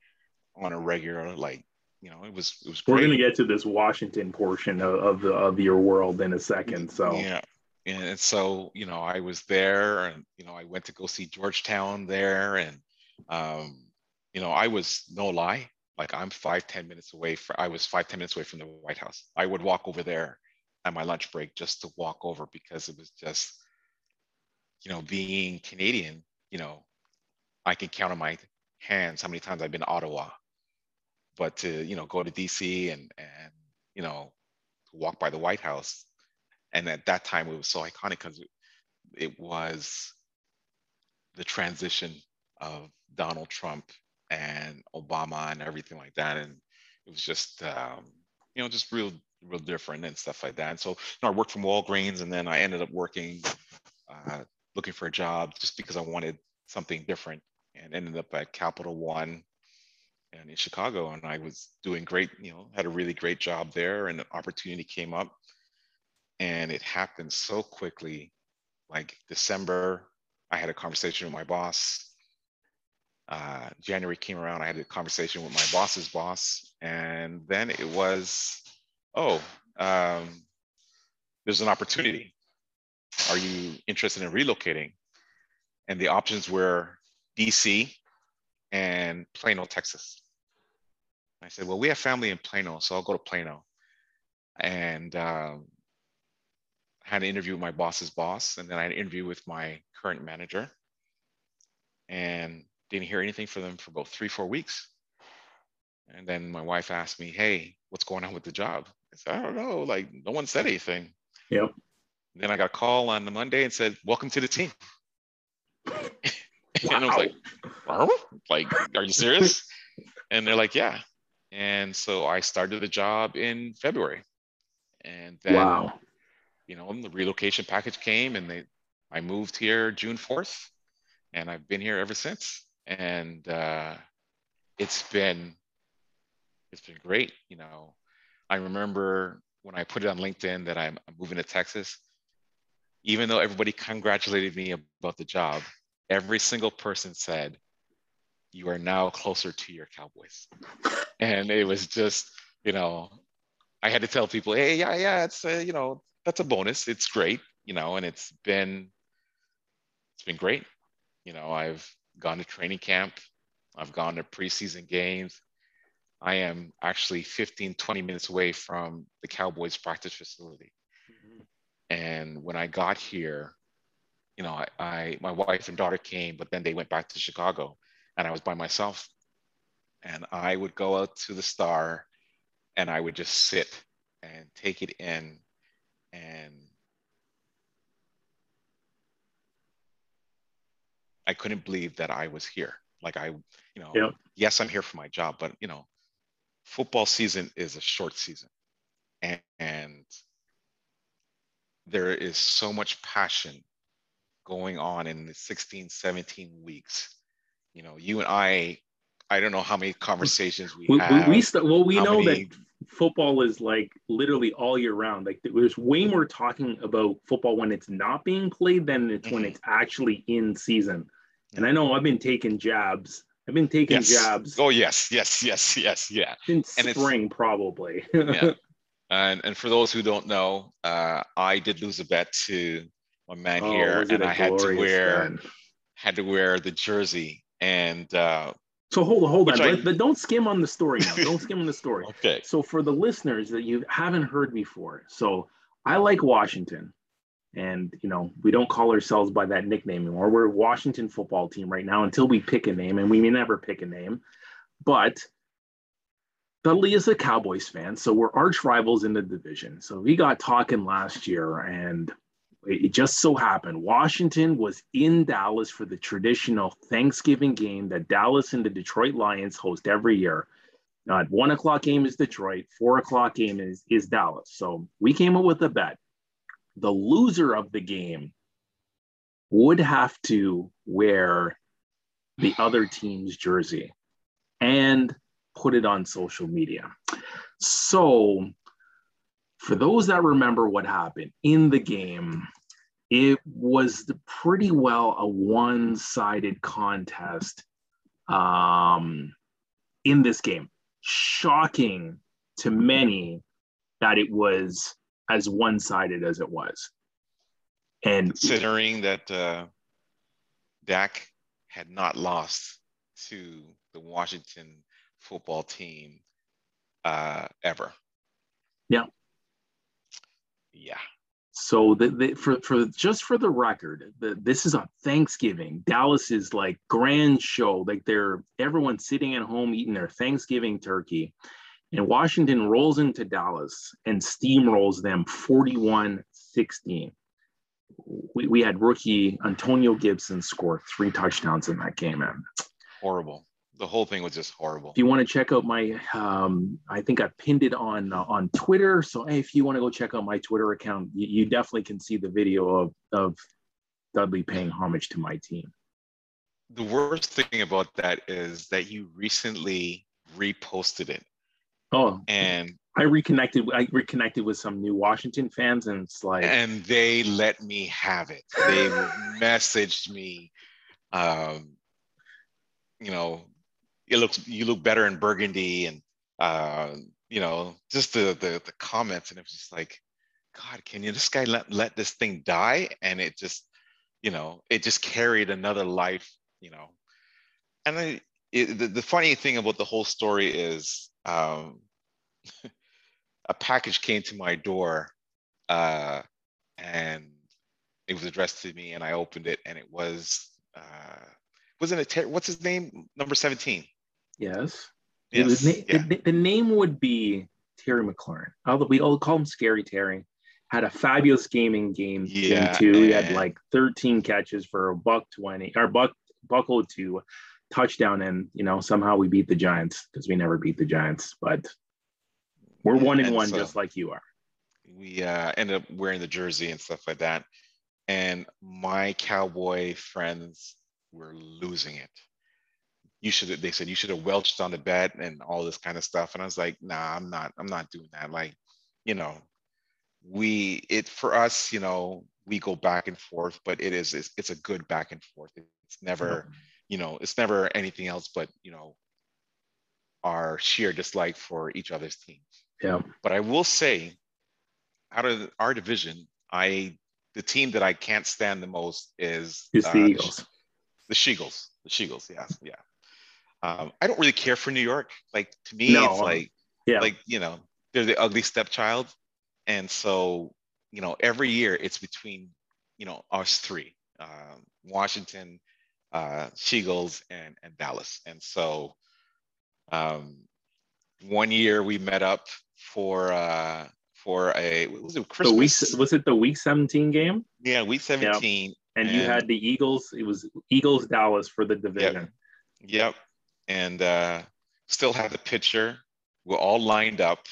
on a regular, like you know, it was it was. Great. We're going to get to this Washington portion of, of the of your world in a second. So yeah, and so you know, I was there, and you know, I went to go see Georgetown there, and um, you know, I was no lie, like I'm five ten minutes away. From, I was five ten minutes away from the White House. I would walk over there at my lunch break just to walk over because it was just, you know, being Canadian. You know, I can count on my hands how many times I've been to Ottawa but to you know go to DC and and you know walk by the White House, and at that time it was so iconic because it, was the transition of Donald Trump and Obama and everything like that, and it was just um, you know just real real different and stuff like that. And so you know, I worked from Walgreens, and then I ended up working uh, looking for a job just because I wanted something different, and ended up at Capital One and in Chicago, and I was doing great. You know, had a really great job there, and an opportunity came up, and it happened so quickly. Like December, I had a conversation with my boss. Uh, January came around, I had a conversation with my boss's boss, and then it was, oh, um, there's an opportunity. Are you interested in relocating? And the options were DC, and Plano, Texas. I said, well, we have family in Plano, so I'll go to Plano. And um, I had an interview with my boss's boss, and then I had an interview with my current manager, and didn't hear anything from them for about three, four weeks. And then my wife asked me, "Hey, what's going on with the job?" I said, "I don't know. Like, no one said anything." Yep. then I got a call on the Monday and said, "Welcome to the team." Wow. and I was like, like, are you serious? and they're like, yeah. And so I started the job in February. And then, wow. you know, the relocation package came and they, I moved here June 4th and I've been here ever since. And uh, it's been, it's been great. You know, I remember when I put it on LinkedIn that I'm, I'm moving to Texas, even though everybody congratulated me about the job, every single person said, you are now closer to your Cowboys. And it was just, you know, I had to tell people, hey, yeah, yeah, it's, a, you know, that's a bonus. It's great, you know, and it's been, it's been great. You know, I've gone to training camp. I've gone to preseason games. I am actually 15, 20 minutes away from the Cowboys practice facility. Mm-hmm. And when I got here, you know, I, I, my wife and daughter came, but then they went back to Chicago and I was by myself. And I would go out to the star and I would just sit and take it in and I couldn't believe that I was here. Like I, you know, yep. yes, I'm here for my job, but you know, football season is a short season. And, and there is so much passion going on in the 16, 17 weeks. You know, you and I, I don't know how many conversations we, we have. We, we st- well, we know many... that football is like literally all year round. Like there's way more talking about football when it's not being played than it's mm-hmm. when it's actually in season. And I know I've been taking jabs. I've been taking yes. jabs. Oh yes, yes, yes, yes, yeah. In and spring, probably. yeah. And and for those who don't know, uh, I did lose a bet to my man oh, here, and I had to wear had to wear the jersey. And uh, so hold on, hold on, I, but don't skim on the story now. Don't skim on the story. okay. So for the listeners that you haven't heard before, so I like Washington, and you know we don't call ourselves by that nickname anymore. We're Washington football team right now until we pick a name, and we may never pick a name, but. Dudley is a Cowboys fan, so we're arch rivals in the division. So we got talking last year, and it just so happened Washington was in Dallas for the traditional Thanksgiving game that Dallas and the Detroit Lions host every year. Uh, one o'clock game is Detroit, four o'clock game is, is Dallas. So we came up with a bet. The loser of the game would have to wear the other team's jersey and put it on social media. So for those that remember what happened in the game, it was pretty well a one sided contest um, in this game. Shocking to many that it was as one sided as it was. And considering that uh, Dak had not lost to the Washington football team uh, ever. Yeah. Yeah. So the, the, for for just for the record, the, this is on Thanksgiving. Dallas is like grand show, like they're everyone sitting at home eating their Thanksgiving turkey, and Washington rolls into Dallas and steamrolls them 41-16. We, we had rookie Antonio Gibson score three touchdowns in that game. Man. Horrible the whole thing was just horrible. If you want to check out my, um, I think I pinned it on uh, on Twitter. So hey, if you want to go check out my Twitter account, you, you, definitely can see the video of of Dudley paying homage to my team. The worst thing about that is that you recently reposted it. Oh, and I reconnected. I reconnected with some new Washington fans, and it's like, and they let me have it. They messaged me, um, you know, it looks you look better in burgundy and uh, you know just the, the the comments and it was just like god can you this guy let, let this thing die? And it just you know it just carried another life you know. And it, the, the funny thing about the whole story is um, a package came to my door uh, and it was addressed to me and i opened it and it was uh, wasn't it ter- what's his name? Number 17 Yes. yes. Na- yeah. the, the, name would be Terry McLaurin. Although we all call him Scary Terry. Had a fabulous gaming game yeah, too. He had like 13 catches for a buck 20 or buck buckle to touchdown, and you know somehow we beat the Giants because we never beat the Giants, but we're one and, one so just like you are. We uh, ended up wearing the jersey and stuff like that, and my cowboy friends were losing it you should have, they said you should have welched on the bed and all this kind of stuff and i was like nah i'm not i'm not doing that like you know we it for us you know we go back and forth but it is it's, it's a good back and forth it's never yeah. you know it's never anything else but you know our sheer dislike for each other's team. yeah but i will say out of our division i the team that i can't stand the most is the eagles the Sheagles. The Sheagles, yeah, yeah. Um, I don't really care for New York. Like to me, no, it's like yeah. like you know they're the ugly stepchild, and so you know every year it's between you know us three, um, Washington, uh, Sheagles, and and Dallas, and so um, one year we met up for uh, for a was it Christmas? The week, was it the week 17 game? Yeah, week 17. Yep. And, and, you had the Eagles. It was Eagles Dallas for the division. Yep. yep and uh, still have the picture. We're all lined up,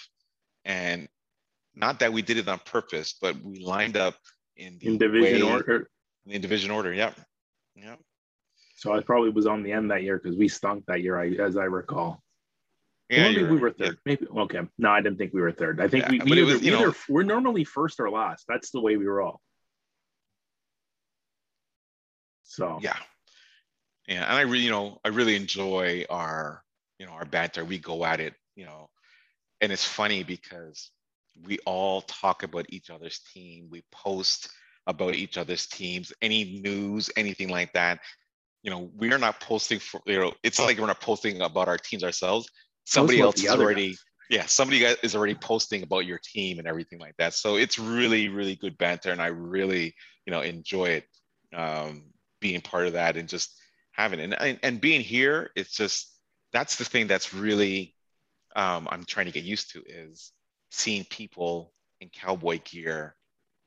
and not that we did it on purpose, but we lined up in the in division way, order. In division order, yep, yep. So I probably was on the end that year because we stunk that year, as I recall. Yeah, maybe we were right. Yeah. third. Maybe okay. No, I didn't think we were third. I think Yeah, we, we either, was, you know- we're normally first or last. That's the way we were all. So yeah yeah and i really you know i really enjoy our you know our banter. We go at it you know and it's funny because we all talk about each other's team. We post about each other's teams any news anything like that. You know we're not posting for you know it's like we're not posting about our teams ourselves. Somebody else is already guys. yeah somebody is already posting about your team and everything like that. So it's really really good banter and i really you know enjoy it um, being part of that and just having it. and, and being here it's just that's the thing that's really um, i'm trying to get used to is seeing people in cowboy gear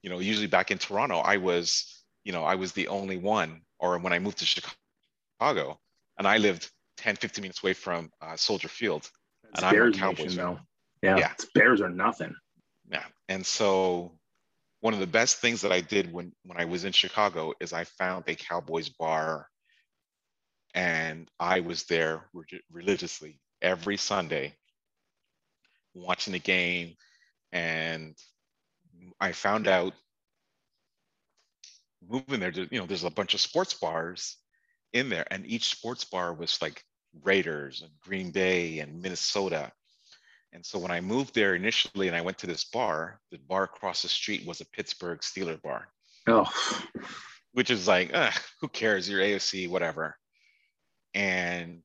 you know usually back in toronto i was you know i was the only one or when i moved to chicago and i lived 10 15 minutes away from uh, soldier field it's and I'm a Bears Cowboys fan. Yeah, Yeah. it's Bears are nothing. Yeah. And so one of the best things that I did when when I was in Chicago is I found a Cowboys bar and I was there reg- religiously every Sunday watching the game and I found out moving there, you know, there's a bunch of sports bars in there and each sports bar was like Raiders and Green Bay and Minnesota. And so when I moved there initially and I went to this bar, the bar across the street was a Pittsburgh Steeler bar, Oh, which is like, who cares? You're AFC, whatever. And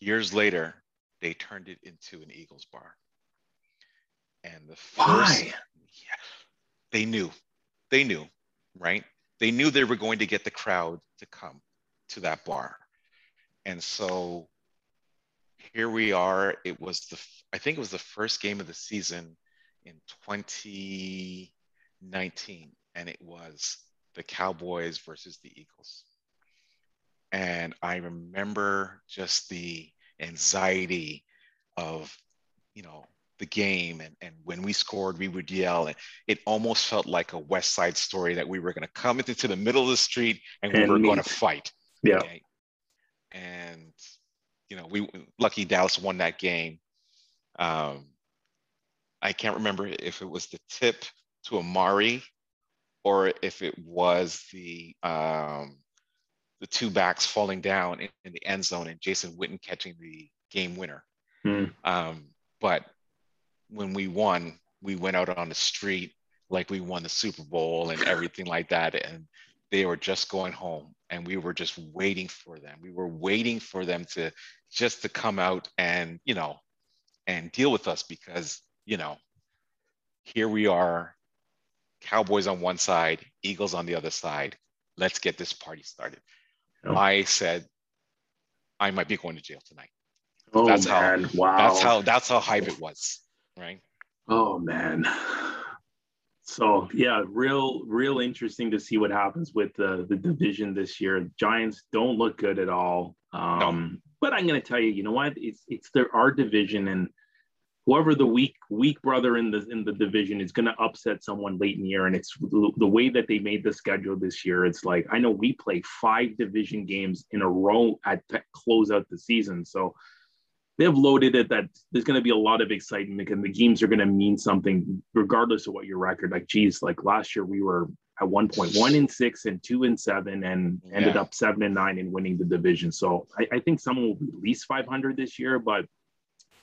years later, they turned it into an Eagles bar. And the first, Why? yeah, they knew, they knew, right? They knew they were going to get the crowd to come to that bar. And so here we are. It was the, I think it was the first game of the season in 2019, and it was the Cowboys versus the Eagles. And I remember just the anxiety of, you know, the game. And, and when we scored, we would yell. And it almost felt like a West Side story that we were going to come into the middle of the street and we And were going to fight. yeah. Okay? And you know, we lucky Dallas won that game. Um, I can't remember if it was the tip to Amari or if it was the um, the two backs falling down in, in the end zone and Jason Witten catching the game winner. Hmm. Um, but when we won, we went out on the street like we won the Super Bowl and everything like that. And they were just going home and we were just waiting for them. We were waiting for them to just to come out and, you know, and deal with us because, you know, here we are, Cowboys on one side, Eagles on the other side. Let's get this party started. Oh. I said, I might be going to jail tonight. Oh That's how- man, wow. That's how that's how hype it was, right? Oh man. So yeah, real, real interesting to see what happens with the the division this year. Giants don't look good at all. Um, but I'm gonna tell you, you know what? It's it's their our division, and whoever the weak weak brother in the in the division is gonna upset someone late in the year. And it's the, way that they made the schedule this year. It's like I know we play five division games in a row at to close out the season. So they've loaded it that there's going to be a lot of excitement and the games are going to mean something regardless of what your record like geez like last year we were at one point one in six and two in seven and ended Yeah. up seven and nine in winning the division so I, I think someone will be at least 500 this year but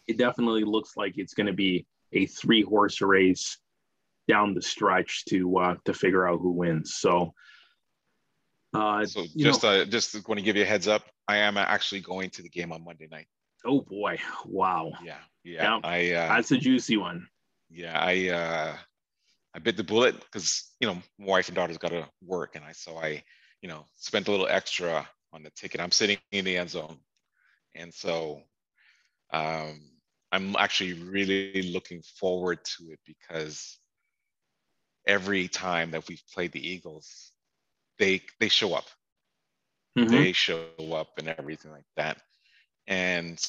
it definitely looks like it's going to be a three horse race down the stretch to uh to figure out who wins so uh So just know- uh, just going to give you a heads up, I am actually going to the game on Monday night. oh boy wow Yeah, yeah. Yeah. I uh, that's a juicy one yeah, I uh, I bit the bullet because you know my wife and daughter's got to work, and I so I you know spent a little extra on the ticket. I'm sitting in the end zone, and so um, I'm actually really looking forward to it because every time that we've played the Eagles, they they show up. Mhm. they show up and everything like that. And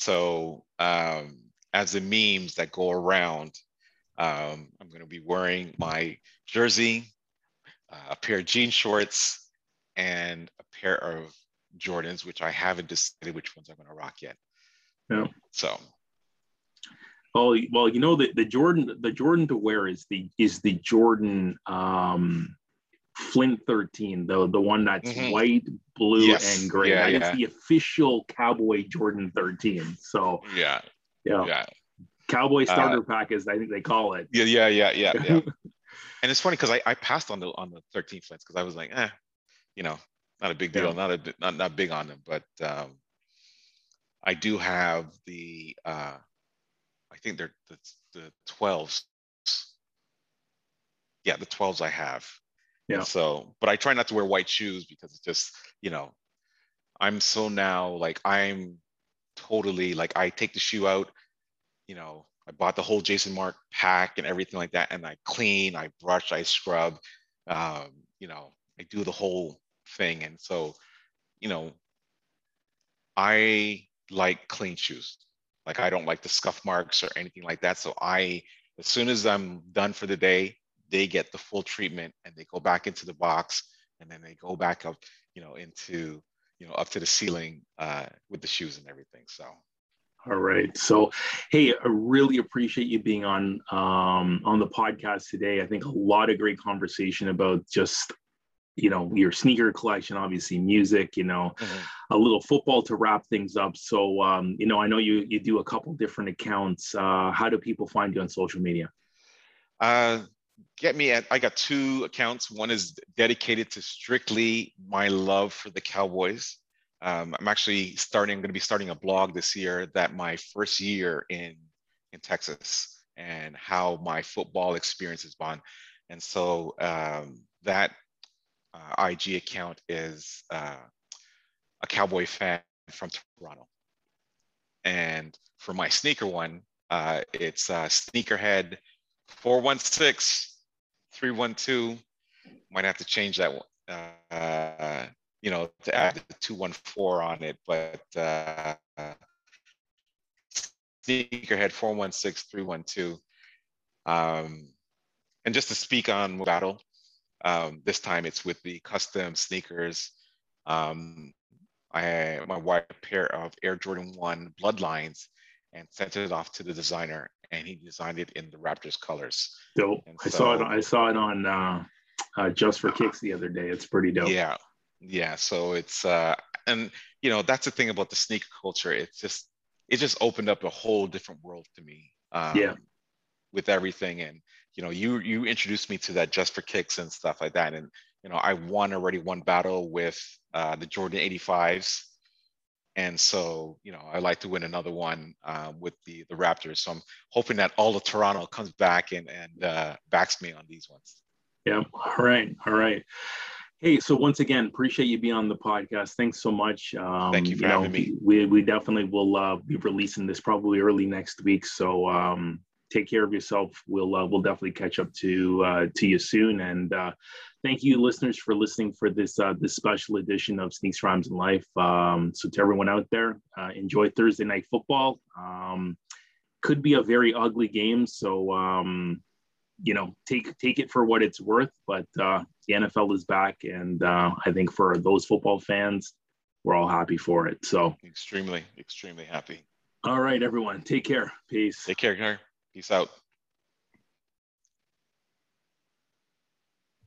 so, um, as the memes that go around, um, I'm going to be wearing my jersey, uh, a pair of jean shorts, and a pair of Jordans, which I haven't decided which ones I'm going to rock yet. Yeah. So, Oh well, you know the, the Jordan the Jordan to wear is the is the Jordan um Flint 13, the the one that's mm-hmm. white, blue, yes. and gray. Yeah, yeah. is the official Cowboy Jordan 13. So yeah, yeah, yeah. Cowboy uh, starter uh, pack is I think they call it. Yeah, yeah, yeah, yeah, yeah. and it's funny because I, I passed on the on the 13 Flints because I was like, eh, you know, not a big deal, yeah. not a not not big on them, but um, I do have the uh, think they're the, the 12s. Yeah, the 12s I have. Yeah. And so, but I try not to wear white shoes because it's just, you know, I'm so now like I'm totally like I take the shoe out, you know, I bought the whole Jason Markk pack and everything like that, and I clean, I brush, I scrub, um, you know, I do the whole thing, and so, you know, I like clean shoes. Like I don't like the scuff marks or anything like that. So I, as soon as I'm done for the day, they get the full treatment and they go back into the box and then they go back up, you know, into, you know, up to the ceiling uh, with the shoes and everything. So. All right. So, hey, I really appreciate you being on um, on the podcast today. I think a lot of great conversation about just you know your sneaker collection obviously music you know mm-hmm. a little football to wrap things up. So um, you know i know you you do a couple different accounts. Uh, how do people find you on social media? Uh, get me at i got two accounts. One is dedicated to strictly my love for the cowboys. Um, i'm actually starting i'm going to be starting a blog this year that my first year in in texas and how my football experience has gone. And so um, that uh, IG account is uh, a Cowboy fan from Toronto. And for my sneaker one, uh, it's uh, Sneakerhead 416 312. Might have to change that one, uh, you know, to add the 214 on it, but uh, Sneakerhead 416 312. Um, and just to speak on battle, um, this time it's with the custom sneakers. Um, I my wife a pair of Air Jordan 1 Bloodlines and sent it off to the designer and he designed it in the Raptors colors. Dope. I saw it I saw it on uh, uh, Just for Kicks the other day. It's pretty dope. Yeah. Yeah. So it's uh and you know that's the thing about the sneaker culture. It's just it just opened up a whole different world to me. Um, yeah. With everything and you know, you you introduced me to that just for kicks and stuff like that. And you know, I won already one battle with uh, the Jordan 85s. And so, you know, I like to win another one uh, with the the Raptors. So I'm hoping that all of Toronto comes back and and uh, backs me on these ones. Yeah. All right. All right. Hey, so once again, appreciate you being on the podcast. Thanks so much. Um, Thank you for you having know, me. We, we definitely will uh, be releasing this probably early next week. So um, take care of yourself. We'll uh, we'll definitely catch up to uh, to you soon. And uh, thank you, listeners, for listening for this uh, this special edition of Sneaks Rhymes in Life. Um, so to everyone out there, uh, enjoy Thursday night football. Um, could be a very ugly game, so um, you know take take it for what it's worth. But uh, the NFL is back, and uh, I think for those football fans, we're all happy for it. So extremely, extremely happy. All right, everyone. Take care. Peace. Take care, Peace out.